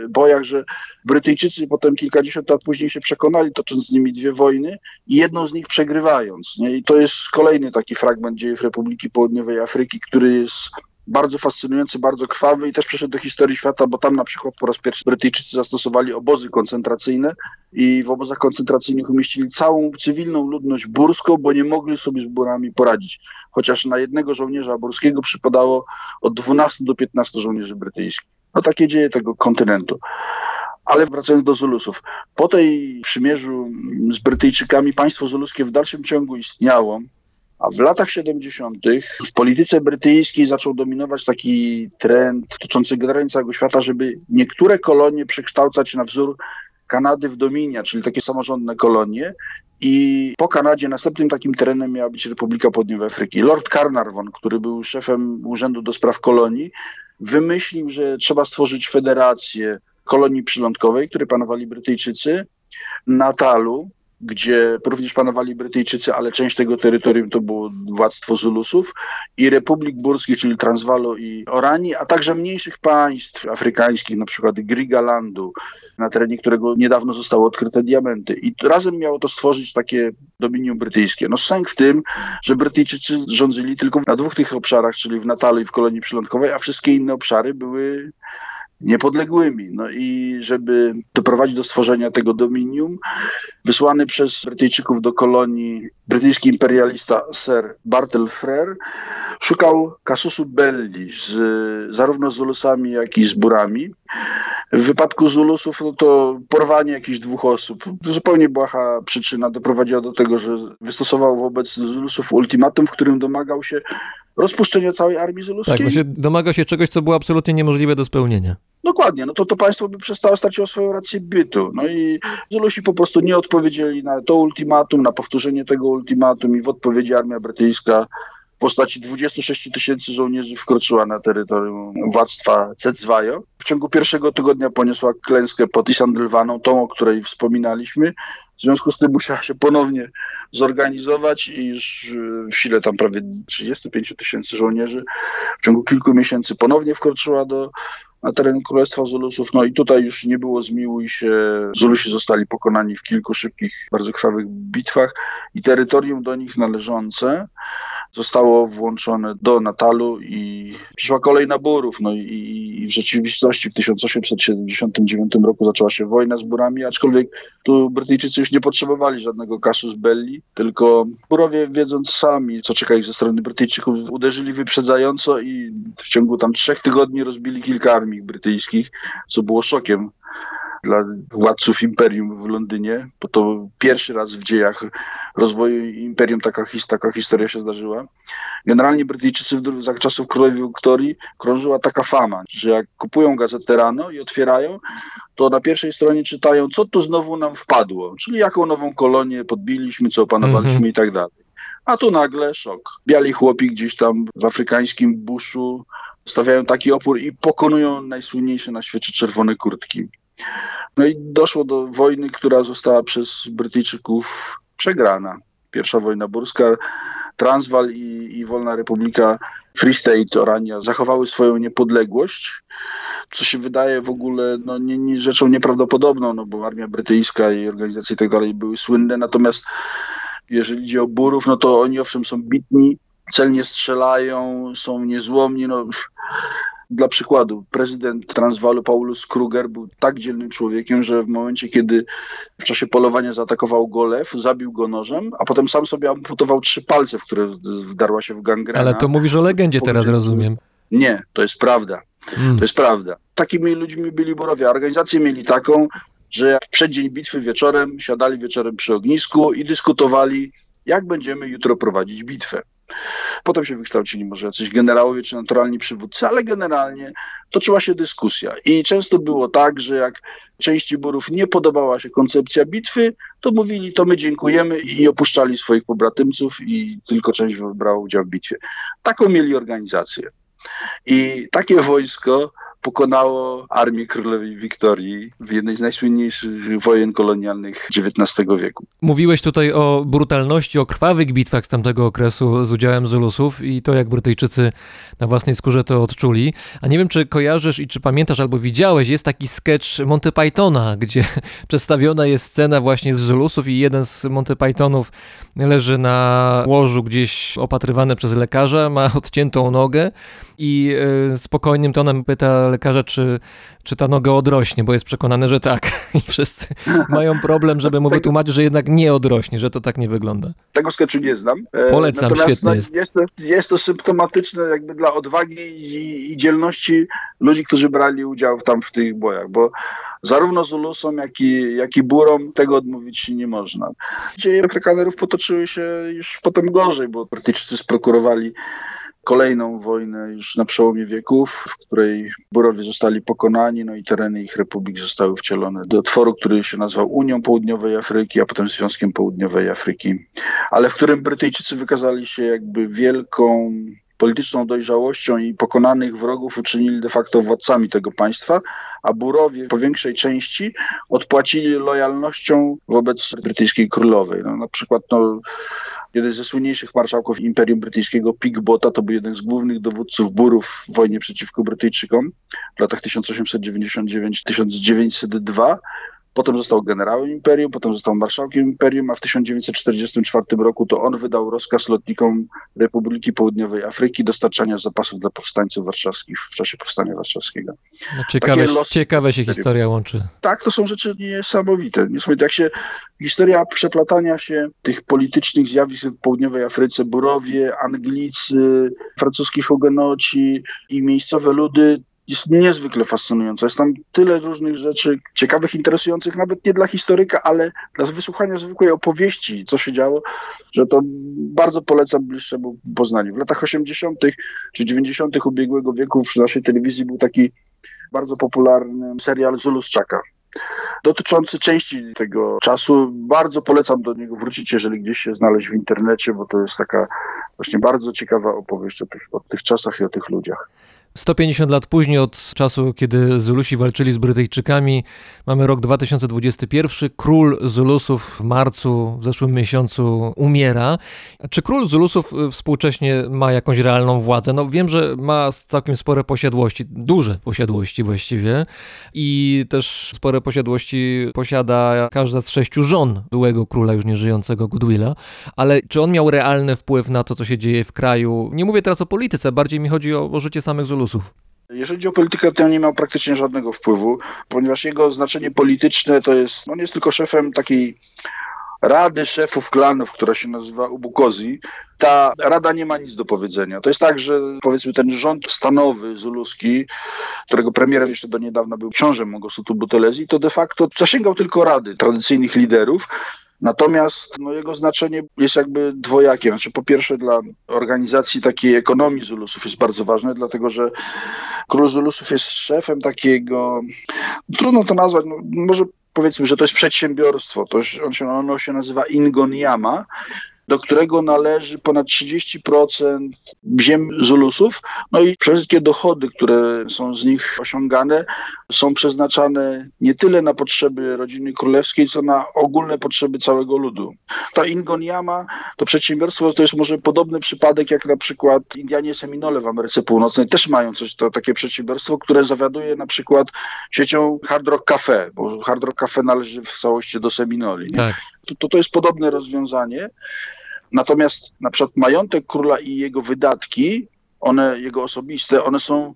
bojach, że Brytyjczycy potem kilkadziesiąt lat później się przekonali, tocząc z nimi dwie wojny i jedną z nich przegrywając. Nie? I to jest kolejny taki fragment dziejów Republiki Południowej Afryki, który jest bardzo fascynujący, bardzo krwawy i też przeszedł do historii świata, bo tam na przykład po raz pierwszy Brytyjczycy zastosowali obozy koncentracyjne i w obozach koncentracyjnych umieścili całą cywilną ludność burską, bo nie mogli sobie z burami poradzić. Chociaż na jednego żołnierza burskiego przypadało od 12 do 15 żołnierzy brytyjskich. No takie dzieje tego kontynentu. Ale wracając do Zulusów. Po tej przymierzu z Brytyjczykami państwo zuluskie w dalszym ciągu istniało. A w latach 70. w polityce brytyjskiej zaczął dominować taki trend dotyczący generalnie całego świata, żeby niektóre kolonie przekształcać na wzór Kanady w Dominia, czyli takie samorządne kolonie. I po Kanadzie następnym takim terenem miała być Republika Południowej Afryki. Lord Carnarvon, który był szefem Urzędu do Spraw Kolonii, wymyślił, że trzeba stworzyć federację kolonii przylądkowej, której panowali Brytyjczycy, Natalu, gdzie również panowali Brytyjczycy, ale część tego terytorium to było władztwo Zulusów i Republik Burskich, czyli Transwalu i Oranii, a także mniejszych państw afrykańskich, na przykład Grigalandu, na terenie którego niedawno zostały odkryte diamenty. I razem miało to stworzyć takie dominium brytyjskie. No sęk w tym, że Brytyjczycy rządzili tylko na dwóch tych obszarach, czyli w Natalu i w kolonii przylądkowej, a wszystkie inne obszary były niepodległymi. No i żeby doprowadzić do stworzenia tego dominium, wysłany przez Brytyjczyków do kolonii brytyjski imperialista Sir Bartle Frere szukał kasusu belli z, zarówno z Zulusami, jak i z Burami. W wypadku Zulusów no to porwanie jakichś dwóch osób, zupełnie błaha przyczyna, doprowadziła do tego, że wystosował wobec Zulusów ultimatum, w którym domagał się rozpuszczenia całej armii zuluskiej. Tak, bo się domaga się czegoś, co było absolutnie niemożliwe do spełnienia. Dokładnie, no to to państwo by przestało straciło swoją rację bytu. No i Zulusi po prostu nie odpowiedzieli na to ultimatum, na powtórzenie tego ultimatum i w odpowiedzi armia brytyjska w postaci 26 tysięcy żołnierzy wkroczyła na terytorium władztwa Cedzwajo. W ciągu pierwszego tygodnia poniosła klęskę pod Isandlwaną, tą, o której wspominaliśmy. W związku z tym musiała się ponownie zorganizować i już w sile tam prawie 35 tysięcy żołnierzy w ciągu kilku miesięcy ponownie wkroczyła do na teren Królestwa Zulusów. No i tutaj już nie było zmiłuj się. Zulusi zostali pokonani w kilku szybkich, bardzo krwawych bitwach i terytorium do nich należące zostało włączone do Natalu i przyszła kolej naborów. No i, i w rzeczywistości w 1879 roku zaczęła się wojna z Burami, aczkolwiek tu Brytyjczycy już nie potrzebowali żadnego kasus belli, tylko Burowie wiedząc sami, co czeka ich ze strony Brytyjczyków, uderzyli wyprzedzająco i w ciągu tam trzech tygodni rozbili kilka armii brytyjskich, co było szokiem dla władców imperium w Londynie, bo to pierwszy raz w dziejach rozwoju imperium taka, taka historia się zdarzyła. Generalnie Brytyjczycy w, za czasów królowej Wiktorii krążyła taka fama, że jak kupują gazetę rano i otwierają, to na pierwszej stronie czytają, co tu znowu nam wpadło, czyli jaką nową kolonię podbiliśmy, co opanowaliśmy mm -hmm. i tak dalej. A tu nagle szok. Biali chłopi gdzieś tam w afrykańskim buszu stawiają taki opór i pokonują najsłynniejsze na świecie czerwone kurtki. No i doszło do wojny, która została przez Brytyjczyków przegrana. Pierwsza wojna burska, Transwal i, i Wolna Republika Free State Orania zachowały swoją niepodległość, co się wydaje w ogóle no, nie, nie rzeczą nieprawdopodobną, no bo armia brytyjska i organizacje i tak dalej były słynne, natomiast jeżeli idzie o Burów, no to oni owszem są bitni, celnie strzelają, są niezłomni, no dla przykładu, prezydent Transwalu Paulus Kruger był tak dzielnym człowiekiem, że w momencie, kiedy w czasie polowania zaatakował go lew, zabił go nożem, a potem sam sobie amputował trzy palce, w które wdarła się w gangrenę. Ale to mówisz o legendzie teraz, rozumiem. Nie, to jest prawda. Hmm. To jest prawda. Takimi ludźmi byli Borowie. Organizację mieli taką, że w przeddzień bitwy wieczorem siadali wieczorem przy ognisku i dyskutowali, jak będziemy jutro prowadzić bitwę. Potem się wykształcili może jacyś generałowie czy naturalni przywódcy, ale generalnie toczyła się dyskusja. I często było tak, że jak części Burów nie podobała się koncepcja bitwy, to mówili, to my dziękujemy i opuszczali swoich pobratymców i tylko część brała udział w bitwie. Taką mieli organizację. I takie wojsko pokonało Armię Królowej Wiktorii w jednej z najsłynniejszych wojen kolonialnych XIX wieku. Mówiłeś tutaj o brutalności, o krwawych bitwach z tamtego okresu z udziałem Zulusów i to, jak Brytyjczycy na własnej skórze to odczuli. A nie wiem, czy kojarzysz i czy pamiętasz albo widziałeś, jest taki sketch Monty Pythona, gdzie przedstawiona jest scena właśnie z Zulusów i jeden z Monty Pythonów leży na łożu gdzieś opatrywany przez lekarza, ma odciętą nogę i y, spokojnym tonem pyta lekarza, czy, czy ta noga odrośnie, bo jest przekonany, że tak. I wszyscy mają problem, żeby mu wytłumaczyć, że jednak nie odrośnie, że to tak nie wygląda. Tego sketchu nie znam. Polecam, Natomiast, świetny no, jest. Jest to, jest to symptomatyczne jakby dla odwagi i, i dzielności ludzi, którzy brali udział tam w tych bojach, bo zarówno Zulusom, jak i, jak i Burom tego odmówić się nie można. Dzieje Afrykanerów potoczyły się już potem gorzej, bo Brytyjczycy sprokurowali kolejną wojnę już na przełomie wieków, w której Burowie zostali pokonani, no i tereny ich republik zostały wcielone do tworu, który się nazywał Unią Południowej Afryki, a potem Związkiem Południowej Afryki, ale w którym Brytyjczycy wykazali się jakby wielką polityczną dojrzałością i pokonanych wrogów uczynili de facto władcami tego państwa, a Burowie po większej części odpłacili lojalnością wobec brytyjskiej królowej. No, na przykład no, jeden ze słynniejszych marszałków Imperium Brytyjskiego, Pigbota, to był jeden z głównych dowódców Burów w wojnie przeciwko Brytyjczykom w latach 1899-1902. Potem został generałem imperium, potem został marszałkiem imperium, a w 1944 roku to on wydał rozkaz lotnikom Republiki Południowej Afryki dostarczania zapasów dla powstańców warszawskich w czasie powstania warszawskiego. No, ciekawe, ciekawe się historia łączy. Tak, to są rzeczy niesamowite. niesamowite. Jak się historia przeplatania się tych politycznych zjawisk w południowej Afryce, Burowie, Anglicy, francuski hugenoci i miejscowe ludy jest niezwykle fascynująca. Jest tam tyle różnych rzeczy ciekawych, interesujących, nawet nie dla historyka, ale dla wysłuchania zwykłej opowieści, co się działo, że to bardzo polecam bliższemu poznaniu. W latach 80. czy 90. ubiegłego wieku w naszej telewizji był taki bardzo popularny serial Zuluszczaka dotyczący części tego czasu. Bardzo polecam do niego wrócić, jeżeli gdzieś się znaleźć w internecie, bo to jest taka właśnie bardzo ciekawa opowieść o tych, o tych czasach i o tych ludziach. 150 lat później od czasu, kiedy Zulusi walczyli z Brytyjczykami, mamy rok 2021. Król Zulusów w marcu, w zeszłym miesiącu umiera. Czy król Zulusów y, współcześnie ma jakąś realną władzę? No wiem, że ma całkiem spore posiadłości, duże posiadłości właściwie i też spore posiadłości posiada każda z sześciu żon byłego króla już nieżyjącego Goodwilla, ale czy on miał realny wpływ na to, co się dzieje w kraju? Nie mówię teraz o polityce, bardziej mi chodzi o, o życie samych Zulusów. Jeżeli chodzi o politykę, to on nie miał praktycznie żadnego wpływu, ponieważ jego znaczenie polityczne to jest, on jest tylko szefem takiej Rady Szefów Klanów, która się nazywa Ubukozi. Ta rada nie ma nic do powiedzenia. To jest tak, że powiedzmy ten rząd stanowy zuluski, którego premierem jeszcze do niedawna był książę Mogosutu Butelezi, to de facto zasięgał tylko rady tradycyjnych liderów, Natomiast no, jego znaczenie jest jakby dwojakie. Znaczy, po pierwsze, dla organizacji takiej ekonomii Zulusów jest bardzo ważne, dlatego że król Zulusów jest szefem takiego, trudno to nazwać, no, może powiedzmy, że to jest przedsiębiorstwo. To, on się, ono się nazywa Ingoniama do którego należy ponad 30% ziem Zulusów. No i wszystkie dochody, które są z nich osiągane, są przeznaczane nie tyle na potrzeby rodziny królewskiej, co na ogólne potrzeby całego ludu. Ta Ingoniama, to przedsiębiorstwo, to jest może podobny przypadek jak na przykład Indianie Seminole w Ameryce Północnej. Też mają coś, to takie przedsiębiorstwo, które zawiaduje na przykład siecią Hard Rock Cafe, bo Hard Rock Cafe należy w całości do Seminoli. Tak. To, to jest podobne rozwiązanie. Natomiast na przykład majątek króla i jego wydatki, one, jego osobiste, one są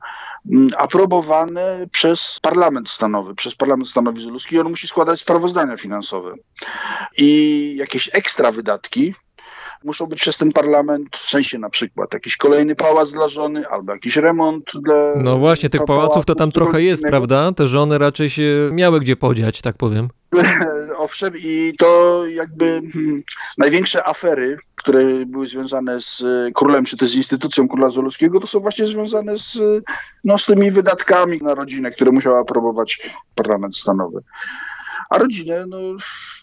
mm, aprobowane przez parlament stanowy, przez parlament stanowy zuluski i on musi składać sprawozdania finansowe. I jakieś ekstra wydatki muszą być przez ten parlament, w sensie na przykład jakiś kolejny pałac dla żony, albo jakiś remont dla... No właśnie, tych pa- pałaców to tam trochę jest, prawda? Te żony raczej się miały gdzie podziać, tak powiem. Owszem, i to jakby hmm, największe afery, które były związane z e, królem, czy też z instytucją króla Zoluskiego, to są właśnie związane z, no, z tymi wydatkami na rodzinę, które musiał aprobować parlament stanowy. A rodzinę, no,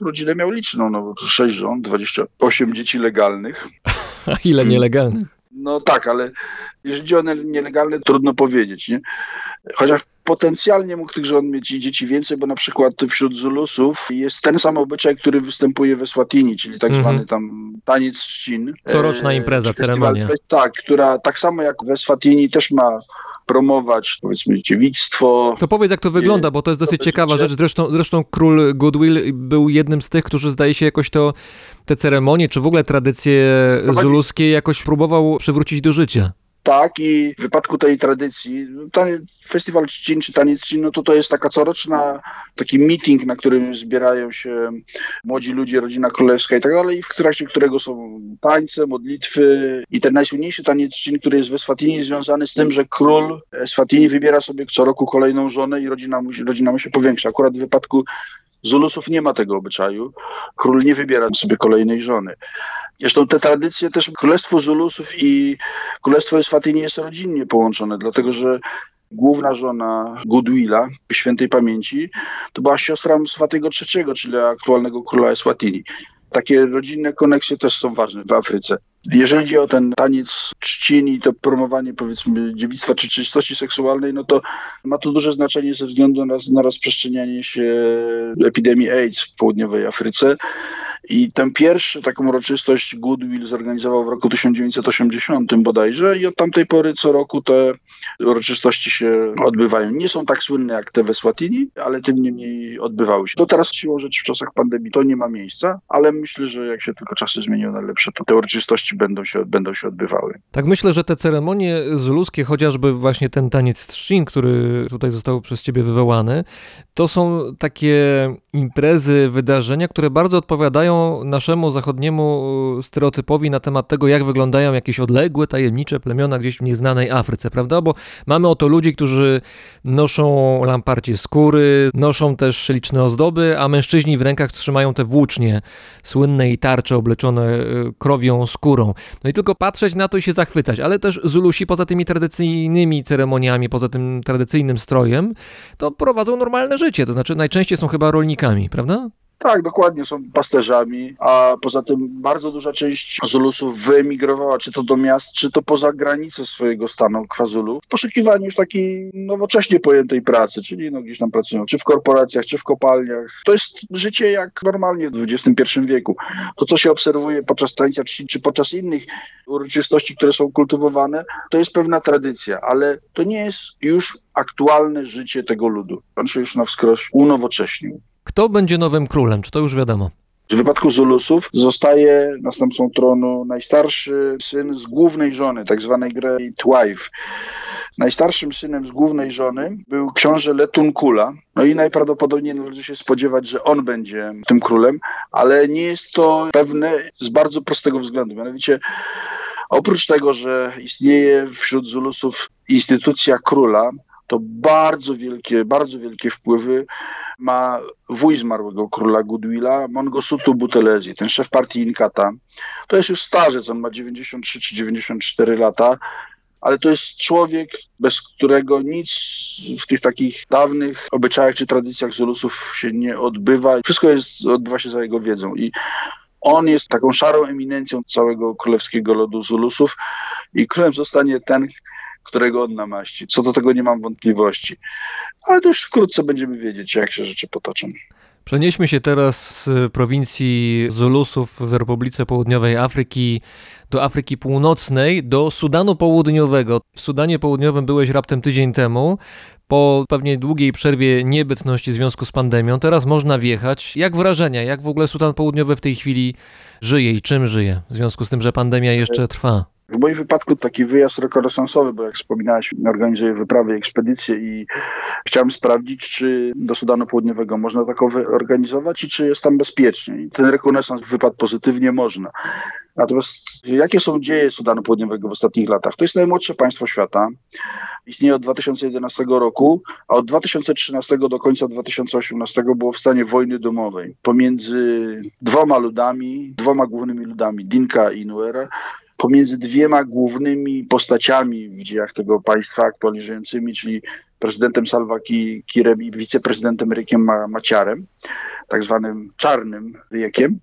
rodzinę miał liczną, no, bo to 6 żon, 28 dzieci legalnych. A ile nielegalnych? No tak, ale jeżeli chodzi o nielegalne, trudno powiedzieć, nie? Chociaż potencjalnie mógł tych żon mieć dzieci więcej, bo na przykład wśród Zulusów jest ten sam obyczaj, który występuje we Swatini, czyli tak Mhm. zwany tam taniec trzcin. Coroczna E, impreza, festiwal- ceremonia. Tak, która tak samo jak we Swatini też ma promować powiedzmy dziewictwo. To powiedz, jak to wygląda, bo to jest dosyć to ciekawa rzecz. Zresztą, zresztą król Goodwill był jednym z tych, którzy zdaje się jakoś to, te ceremonie, czy w ogóle tradycje zuluskie jakoś próbował przywrócić do życia. Tak, i w wypadku tej tradycji, tanie, festiwal trzcin czy taniec trzcin, no to to jest taka coroczna, taki meeting, na którym zbierają się młodzi ludzie, rodzina królewska i tak dalej, i w trakcie którego są tańce, modlitwy i ten najsłynniejszy taniec trzcin, który jest we Swatini, jest związany z tym, że król Swatini wybiera sobie co roku kolejną żonę i rodzina mu, rodzina mu się powiększa. Akurat w wypadku Zulusów nie ma tego obyczaju. Król nie wybiera sobie kolejnej żony. Zresztą te tradycje też, Królestwo Zulusów i Królestwo Eswatini jest rodzinnie połączone, dlatego że główna żona Goodwilla, świętej pamięci, to była siostra Swatego III, czyli aktualnego króla Eswatini. Takie rodzinne koneksje też są ważne w Afryce. Jeżeli chodzi o ten taniec trzcin i to promowanie powiedzmy dziewictwa czy czystości seksualnej, no to ma to duże znaczenie ze względu na, na rozprzestrzenianie się epidemii AIDS w południowej Afryce. I tę pierwszą taką uroczystość Goodwill zorganizował w roku 1980 bodajże i od tamtej pory co roku te uroczystości się odbywają. Nie są tak słynne jak te we Swatini, ale tym niemniej odbywały się. Do teraz siłą rzeczy w czasach pandemii to nie ma miejsca, ale myślę, że jak się tylko czasy zmienią na lepsze, to te uroczystości będą się, będą się odbywały. Tak myślę, że te ceremonie zuluskie, chociażby właśnie ten taniec trzcin, który tutaj został przez ciebie wywołany, to są takie imprezy, wydarzenia, które bardzo odpowiadają naszemu zachodniemu stereotypowi na temat tego, jak wyglądają jakieś odległe, tajemnicze plemiona gdzieś w nieznanej Afryce, prawda? Bo mamy oto ludzi, którzy noszą lamparcie skóry, noszą też liczne ozdoby, a mężczyźni w rękach trzymają te włócznie słynne i tarcze obleczone e, krowią skórą. No i tylko patrzeć na to i się zachwycać, ale też Zulusi poza tymi tradycyjnymi ceremoniami, poza tym tradycyjnym strojem, to prowadzą normalne życie, to znaczy najczęściej są chyba rolnikami, prawda? Tak, dokładnie, są pasterzami, a poza tym bardzo duża część Zulusów wyemigrowała, czy to do miast, czy to poza granice swojego stanu KwaZulu, w poszukiwaniu już takiej nowocześnie pojętej pracy, czyli no gdzieś tam pracują, czy w korporacjach, czy w kopalniach. To jest życie jak normalnie w XXI wieku. To, co się obserwuje podczas tańca czci, czy podczas innych uroczystości, które są kultywowane, to jest pewna tradycja, ale to nie jest już aktualne życie tego ludu. On się już na wskroś unowocześnił. Kto będzie nowym królem? Czy to już wiadomo? W wypadku Zulusów zostaje następcą tronu najstarszy syn z głównej żony, tak zwanej Great Wife. Najstarszym synem z głównej żony był książę Letunkula. No i najprawdopodobniej należy się spodziewać, że on będzie tym królem, ale nie jest to pewne z bardzo prostego względu. Mianowicie oprócz tego, że istnieje wśród Zulusów instytucja króla, to bardzo wielkie, bardzo wielkie wpływy ma wuj zmarłego króla Goodwilla, Mongosutu Butelezi, ten szef partii Inkata. To jest już starzec, on ma 93 czy 94 lata, ale to jest człowiek, bez którego nic w tych takich dawnych obyczajach czy tradycjach Zulusów się nie odbywa. Wszystko jest, odbywa się za jego wiedzą i on jest taką szarą eminencją całego królewskiego lodu Zulusów i królem zostanie ten, którego on namaści. Co do tego nie mam wątpliwości. Ale to już wkrótce będziemy wiedzieć, jak się rzeczy potoczą. Przenieśmy się teraz z prowincji Zulusów w Republice Południowej Afryki do Afryki Północnej, do Sudanu Południowego. W Sudanie Południowym byłeś raptem tydzień temu. Po pewnie długiej przerwie niebytności w związku z pandemią, teraz można wjechać. Jak wrażenia? Jak w ogóle Sudan Południowy w tej chwili żyje i czym żyje? W związku z tym, że pandemia jeszcze trwa. W moim wypadku taki wyjazd rekonesansowy, bo jak wspominałeś, organizuję wyprawy i ekspedycje i chciałem sprawdzić, czy do Sudanu Południowego można takowe organizować i czy jest tam bezpiecznie. I ten rekonesans wypadł pozytywnie, można. Natomiast jakie są dzieje Sudanu Południowego w ostatnich latach? To jest najmłodsze państwo świata. Istnieje od 2011 roku, a od 2013 do końca 2018 było w stanie wojny domowej pomiędzy dwoma ludami, dwoma głównymi ludami, Dinka i Nuera, pomiędzy dwiema głównymi postaciami w dziejach tego państwa aktualnie żyjącymi, czyli prezydentem Salva Kirem i wiceprezydentem Rykiem Maciarem, tak zwanym czarnym Rykiem.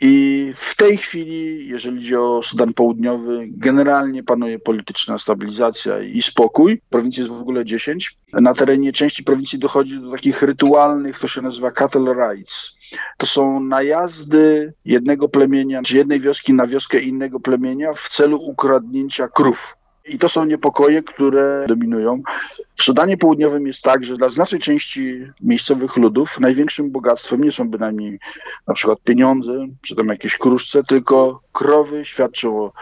I w tej chwili, jeżeli chodzi o Sudan Południowy, generalnie panuje polityczna stabilizacja i spokój. Prowincji jest w ogóle 10. Na terenie części prowincji dochodzi do takich rytualnych, to się nazywa cattle rights. To są najazdy jednego plemienia, czy jednej wioski na wioskę innego plemienia w celu ukradnięcia krów. I to są niepokoje, które dominują. W Sudanie Południowym jest tak, że dla znacznej części miejscowych ludów największym bogactwem nie są bynajmniej na przykład pieniądze, czy tam jakieś kruszce, tylko krowy świadczą o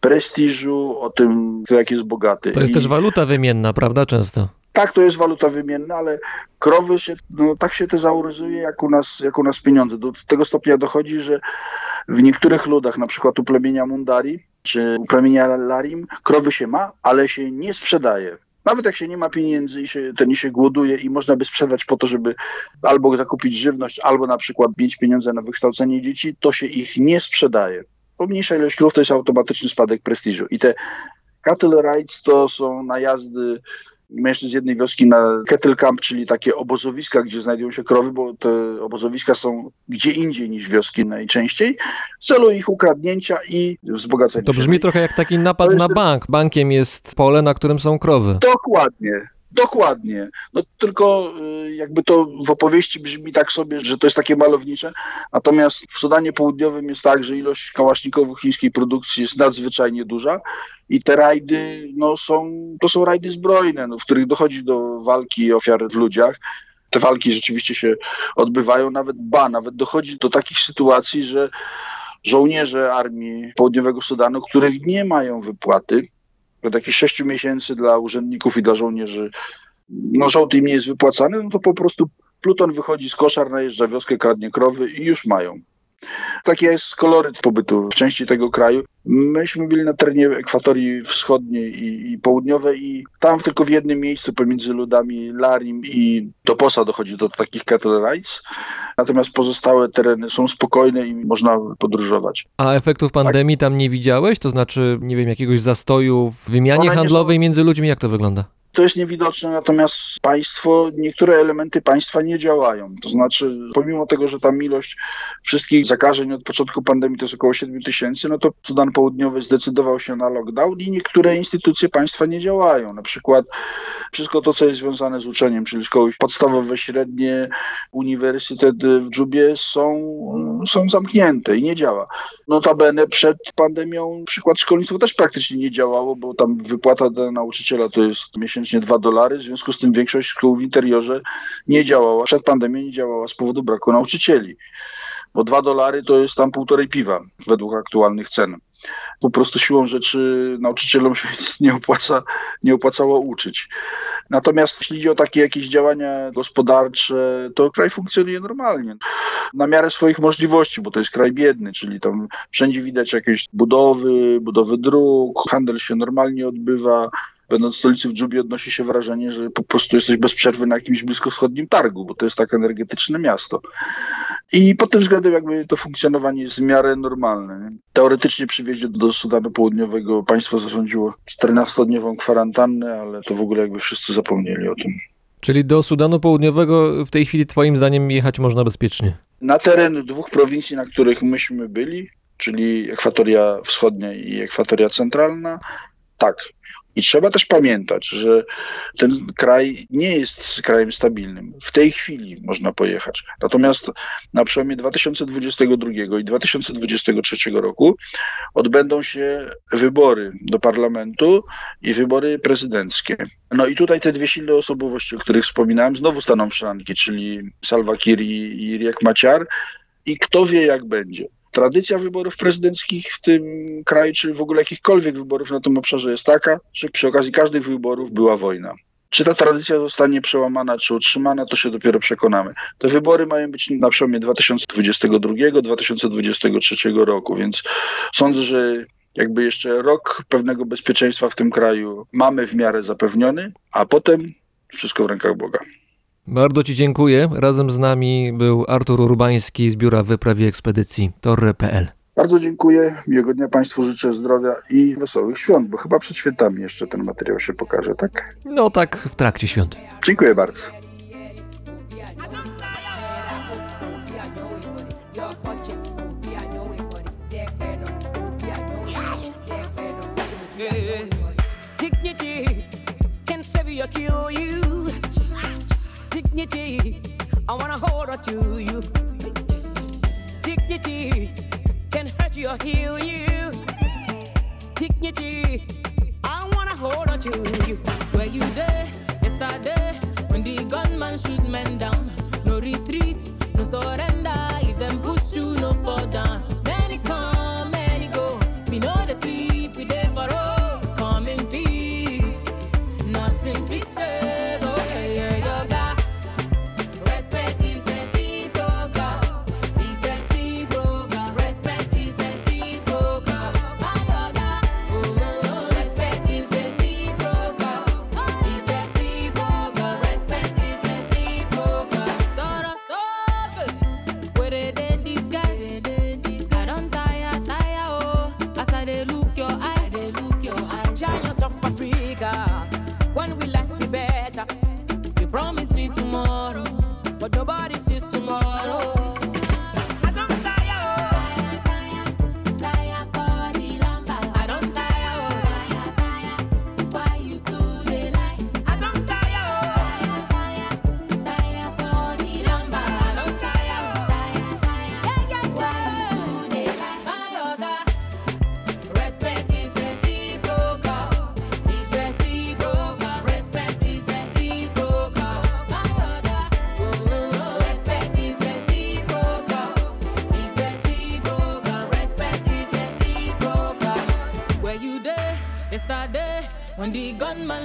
prestiżu, o tym, kto jak jest bogaty. To jest I... też waluta wymienna, prawda, często? Tak, to jest waluta wymienna, ale krowy się, no, tak się tezauryzuje jak u nas, jak u nas pieniądze. Do tego stopnia dochodzi, że w niektórych ludach, na przykład u plemienia Mundari czy u plemienia Larim, krowy się ma, ale się nie sprzedaje. Nawet jak się nie ma pieniędzy i się, ten się głoduje i można by sprzedać po to, żeby albo zakupić żywność, albo na przykład mieć pieniądze na wykształcenie dzieci, to się ich nie sprzedaje. Pomniejsza ilość krów to jest automatyczny spadek prestiżu. I te cattle rights to są najazdy mężczyzn z jednej wioski na kettle camp, czyli takie obozowiska, gdzie znajdują się krowy, bo te obozowiska są gdzie indziej niż wioski najczęściej, w celu ich ukradnięcia i wzbogacenia To brzmi się. trochę jak taki napad jest- na bank. Bankiem jest pole, na którym są krowy. Dokładnie. Dokładnie. No tylko y, jakby to w opowieści brzmi tak sobie, że to jest takie malownicze. Natomiast w Sudanie Południowym jest tak, że ilość kałaszników chińskiej produkcji jest nadzwyczajnie duża i te rajdy no, są, to są rajdy zbrojne, no, w których dochodzi do walki ofiar w ludziach. Te walki rzeczywiście się odbywają, nawet ba, nawet dochodzi do takich sytuacji, że żołnierze armii Południowego Sudanu, których nie mają wypłaty, do takich sześciu miesięcy dla urzędników i dla żołnierzy, no żołd im nie jest wypłacany, no to po prostu pluton wychodzi z koszar, najeżdża wioskę, kradnie krowy i już mają. Taki jest koloryt pobytu w części tego kraju. Myśmy byli na terenie ekwatorii wschodniej i, i południowej i tam tylko w jednym miejscu pomiędzy ludami Larim i Toposa dochodzi do takich cattle rights. Natomiast pozostałe tereny są spokojne i można podróżować. A efektów pandemii tam nie widziałeś? To znaczy, nie wiem, jakiegoś zastoju w wymianie handlowej między ludźmi? Jak to wygląda? To jest niewidoczne, natomiast państwo, niektóre elementy państwa nie działają. To znaczy, pomimo tego, że tam ilość wszystkich zakażeń od początku pandemii to jest około 7 tysięcy, no to Sudan Południowy zdecydował się na lockdown i niektóre instytucje państwa nie działają. Na przykład wszystko to, co jest związane z uczeniem, czyli szkoły podstawowe, średnie, uniwersytet w Dżubie są, są zamknięte i nie działa. Notabene przed pandemią przykład szkolnictwo też praktycznie nie działało, bo tam wypłata dla nauczyciela to jest miesięcznie 2 dolary, w związku z tym większość szkół w interiorze nie działała. Przed pandemią nie działała z powodu braku nauczycieli, bo 2 dolary to jest tam półtorej piwa według aktualnych cen. Po prostu siłą rzeczy nauczycielom się nie, opłaca, nie opłacało uczyć. Natomiast jeśli chodzi o takie jakieś działania gospodarcze, to kraj funkcjonuje normalnie. Na miarę swoich możliwości, bo to jest kraj biedny, czyli tam wszędzie widać jakieś budowy, budowy dróg, handel się normalnie odbywa. Będąc w stolicy w Dżubie odnosi się wrażenie, że po prostu jesteś bez przerwy na jakimś bliskowschodnim targu, bo to jest tak energetyczne miasto. I pod tym względem jakby to funkcjonowanie jest w miarę normalne. Nie? Teoretycznie przy wjeździe do Sudanu Południowego państwo zarządziło 14-dniową kwarantannę, ale to w ogóle jakby wszyscy zapomnieli o tym. Czyli do Sudanu Południowego w tej chwili twoim zdaniem jechać można bezpiecznie? Na teren dwóch prowincji, na których myśmy byli, czyli Ekwatoria Wschodnia i Ekwatoria Centralna, tak. I trzeba też pamiętać, że ten kraj nie jest krajem stabilnym. W tej chwili można pojechać. Natomiast na przełomie 2022 i 2023 roku odbędą się wybory do parlamentu i wybory prezydenckie. No i tutaj te dwie silne osobowości, o których wspominałem, znowu staną w szranki, czyli Salva Kiir i, Riek Machar. I kto wie, jak będzie tradycja wyborów prezydenckich w tym kraju, czy w ogóle jakichkolwiek wyborów na tym obszarze jest taka, że przy okazji każdych wyborów była wojna. Czy ta tradycja zostanie przełamana, czy utrzymana, to się dopiero przekonamy. Te wybory mają być na przełomie 2022-2023 roku, więc sądzę, że jakby jeszcze rok pewnego bezpieczeństwa w tym kraju mamy w miarę zapewniony, a potem wszystko w rękach Boga. Bardzo Ci dziękuję. Razem z nami był Artur Urbański z Biura Wyprawy Ekspedycji Torre.pl. Bardzo dziękuję, miłego dnia Państwu życzę zdrowia i wesołych świąt, bo chyba przed świętami jeszcze ten materiał się pokaże, tak? No tak, w trakcie świąt. Dziękuję bardzo. Dignity can save you or kill you. Dignity, I wanna hold on to you. Dignity can hurt you or heal you. Dignity, I wanna hold on to you. Where you there, yesterday, when the gunman shoot men down. No retreat, no surrender. If them push you, no fall down.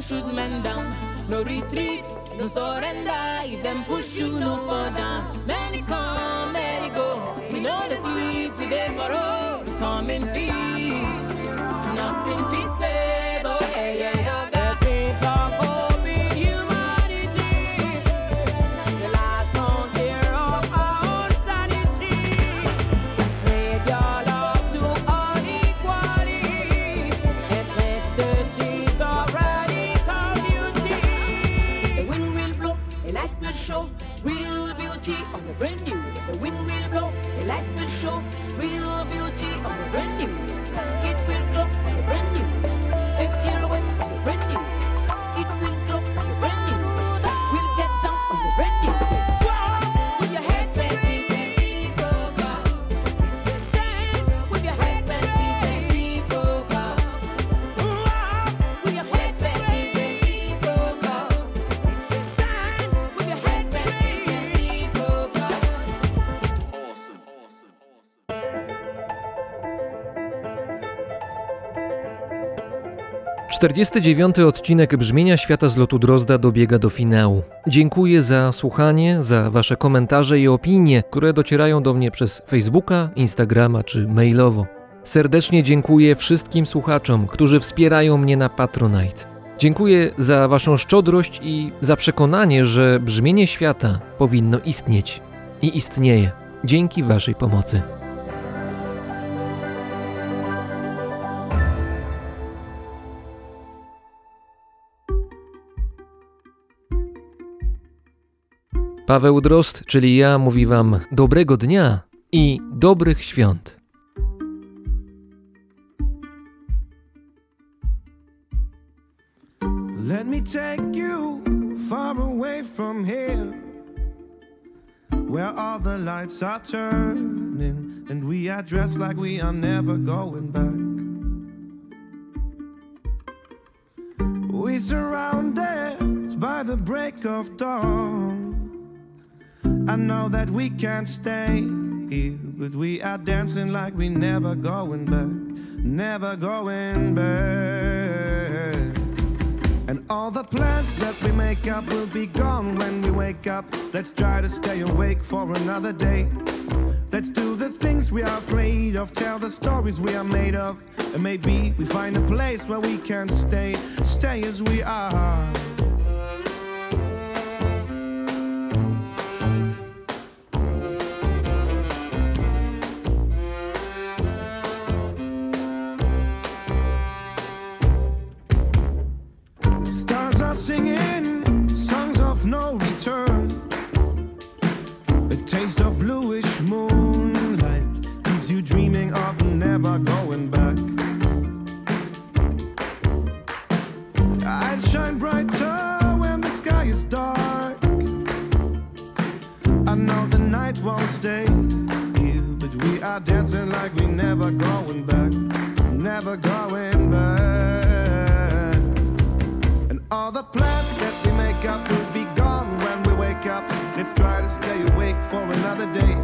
Shoot men down. No retreat, no surrender. If them push you, no down. Many come, many go. We know the sleep, for all. Come in peace, 49. odcinek Brzmienia Świata z lotu Drozda dobiega do finału. Dziękuję za słuchanie, za Wasze komentarze i opinie, które docierają do mnie przez Facebooka, Instagrama czy mailowo. Serdecznie dziękuję wszystkim słuchaczom, którzy wspierają mnie na Patronite. Dziękuję za Waszą szczodrość i za przekonanie, że brzmienie świata powinno istnieć i istnieje dzięki Waszej pomocy. Paweł Drozd, czyli ja, mówi Wam dobrego dnia i dobrych świąt. Let me take you far away from here, where all the lights are turning and we are dressed like we are never going back. We surrounded by the break of dawn. I know that we can't stay here, but we are dancing like we never going back, never going back. And all the plans that we make up will be gone when we wake up. Let's try to stay awake for another day. Let's do the things we are afraid of, tell the stories we are made of. And maybe we find a place where we can stay, stay as we are. The plans that we make up will be gone when we wake up. Let's try to stay awake for another day.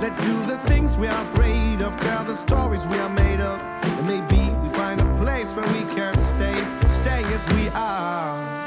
Let's do the things we are afraid of, tell the stories we are made of. And maybe we find a place where we can stay, stay as we are.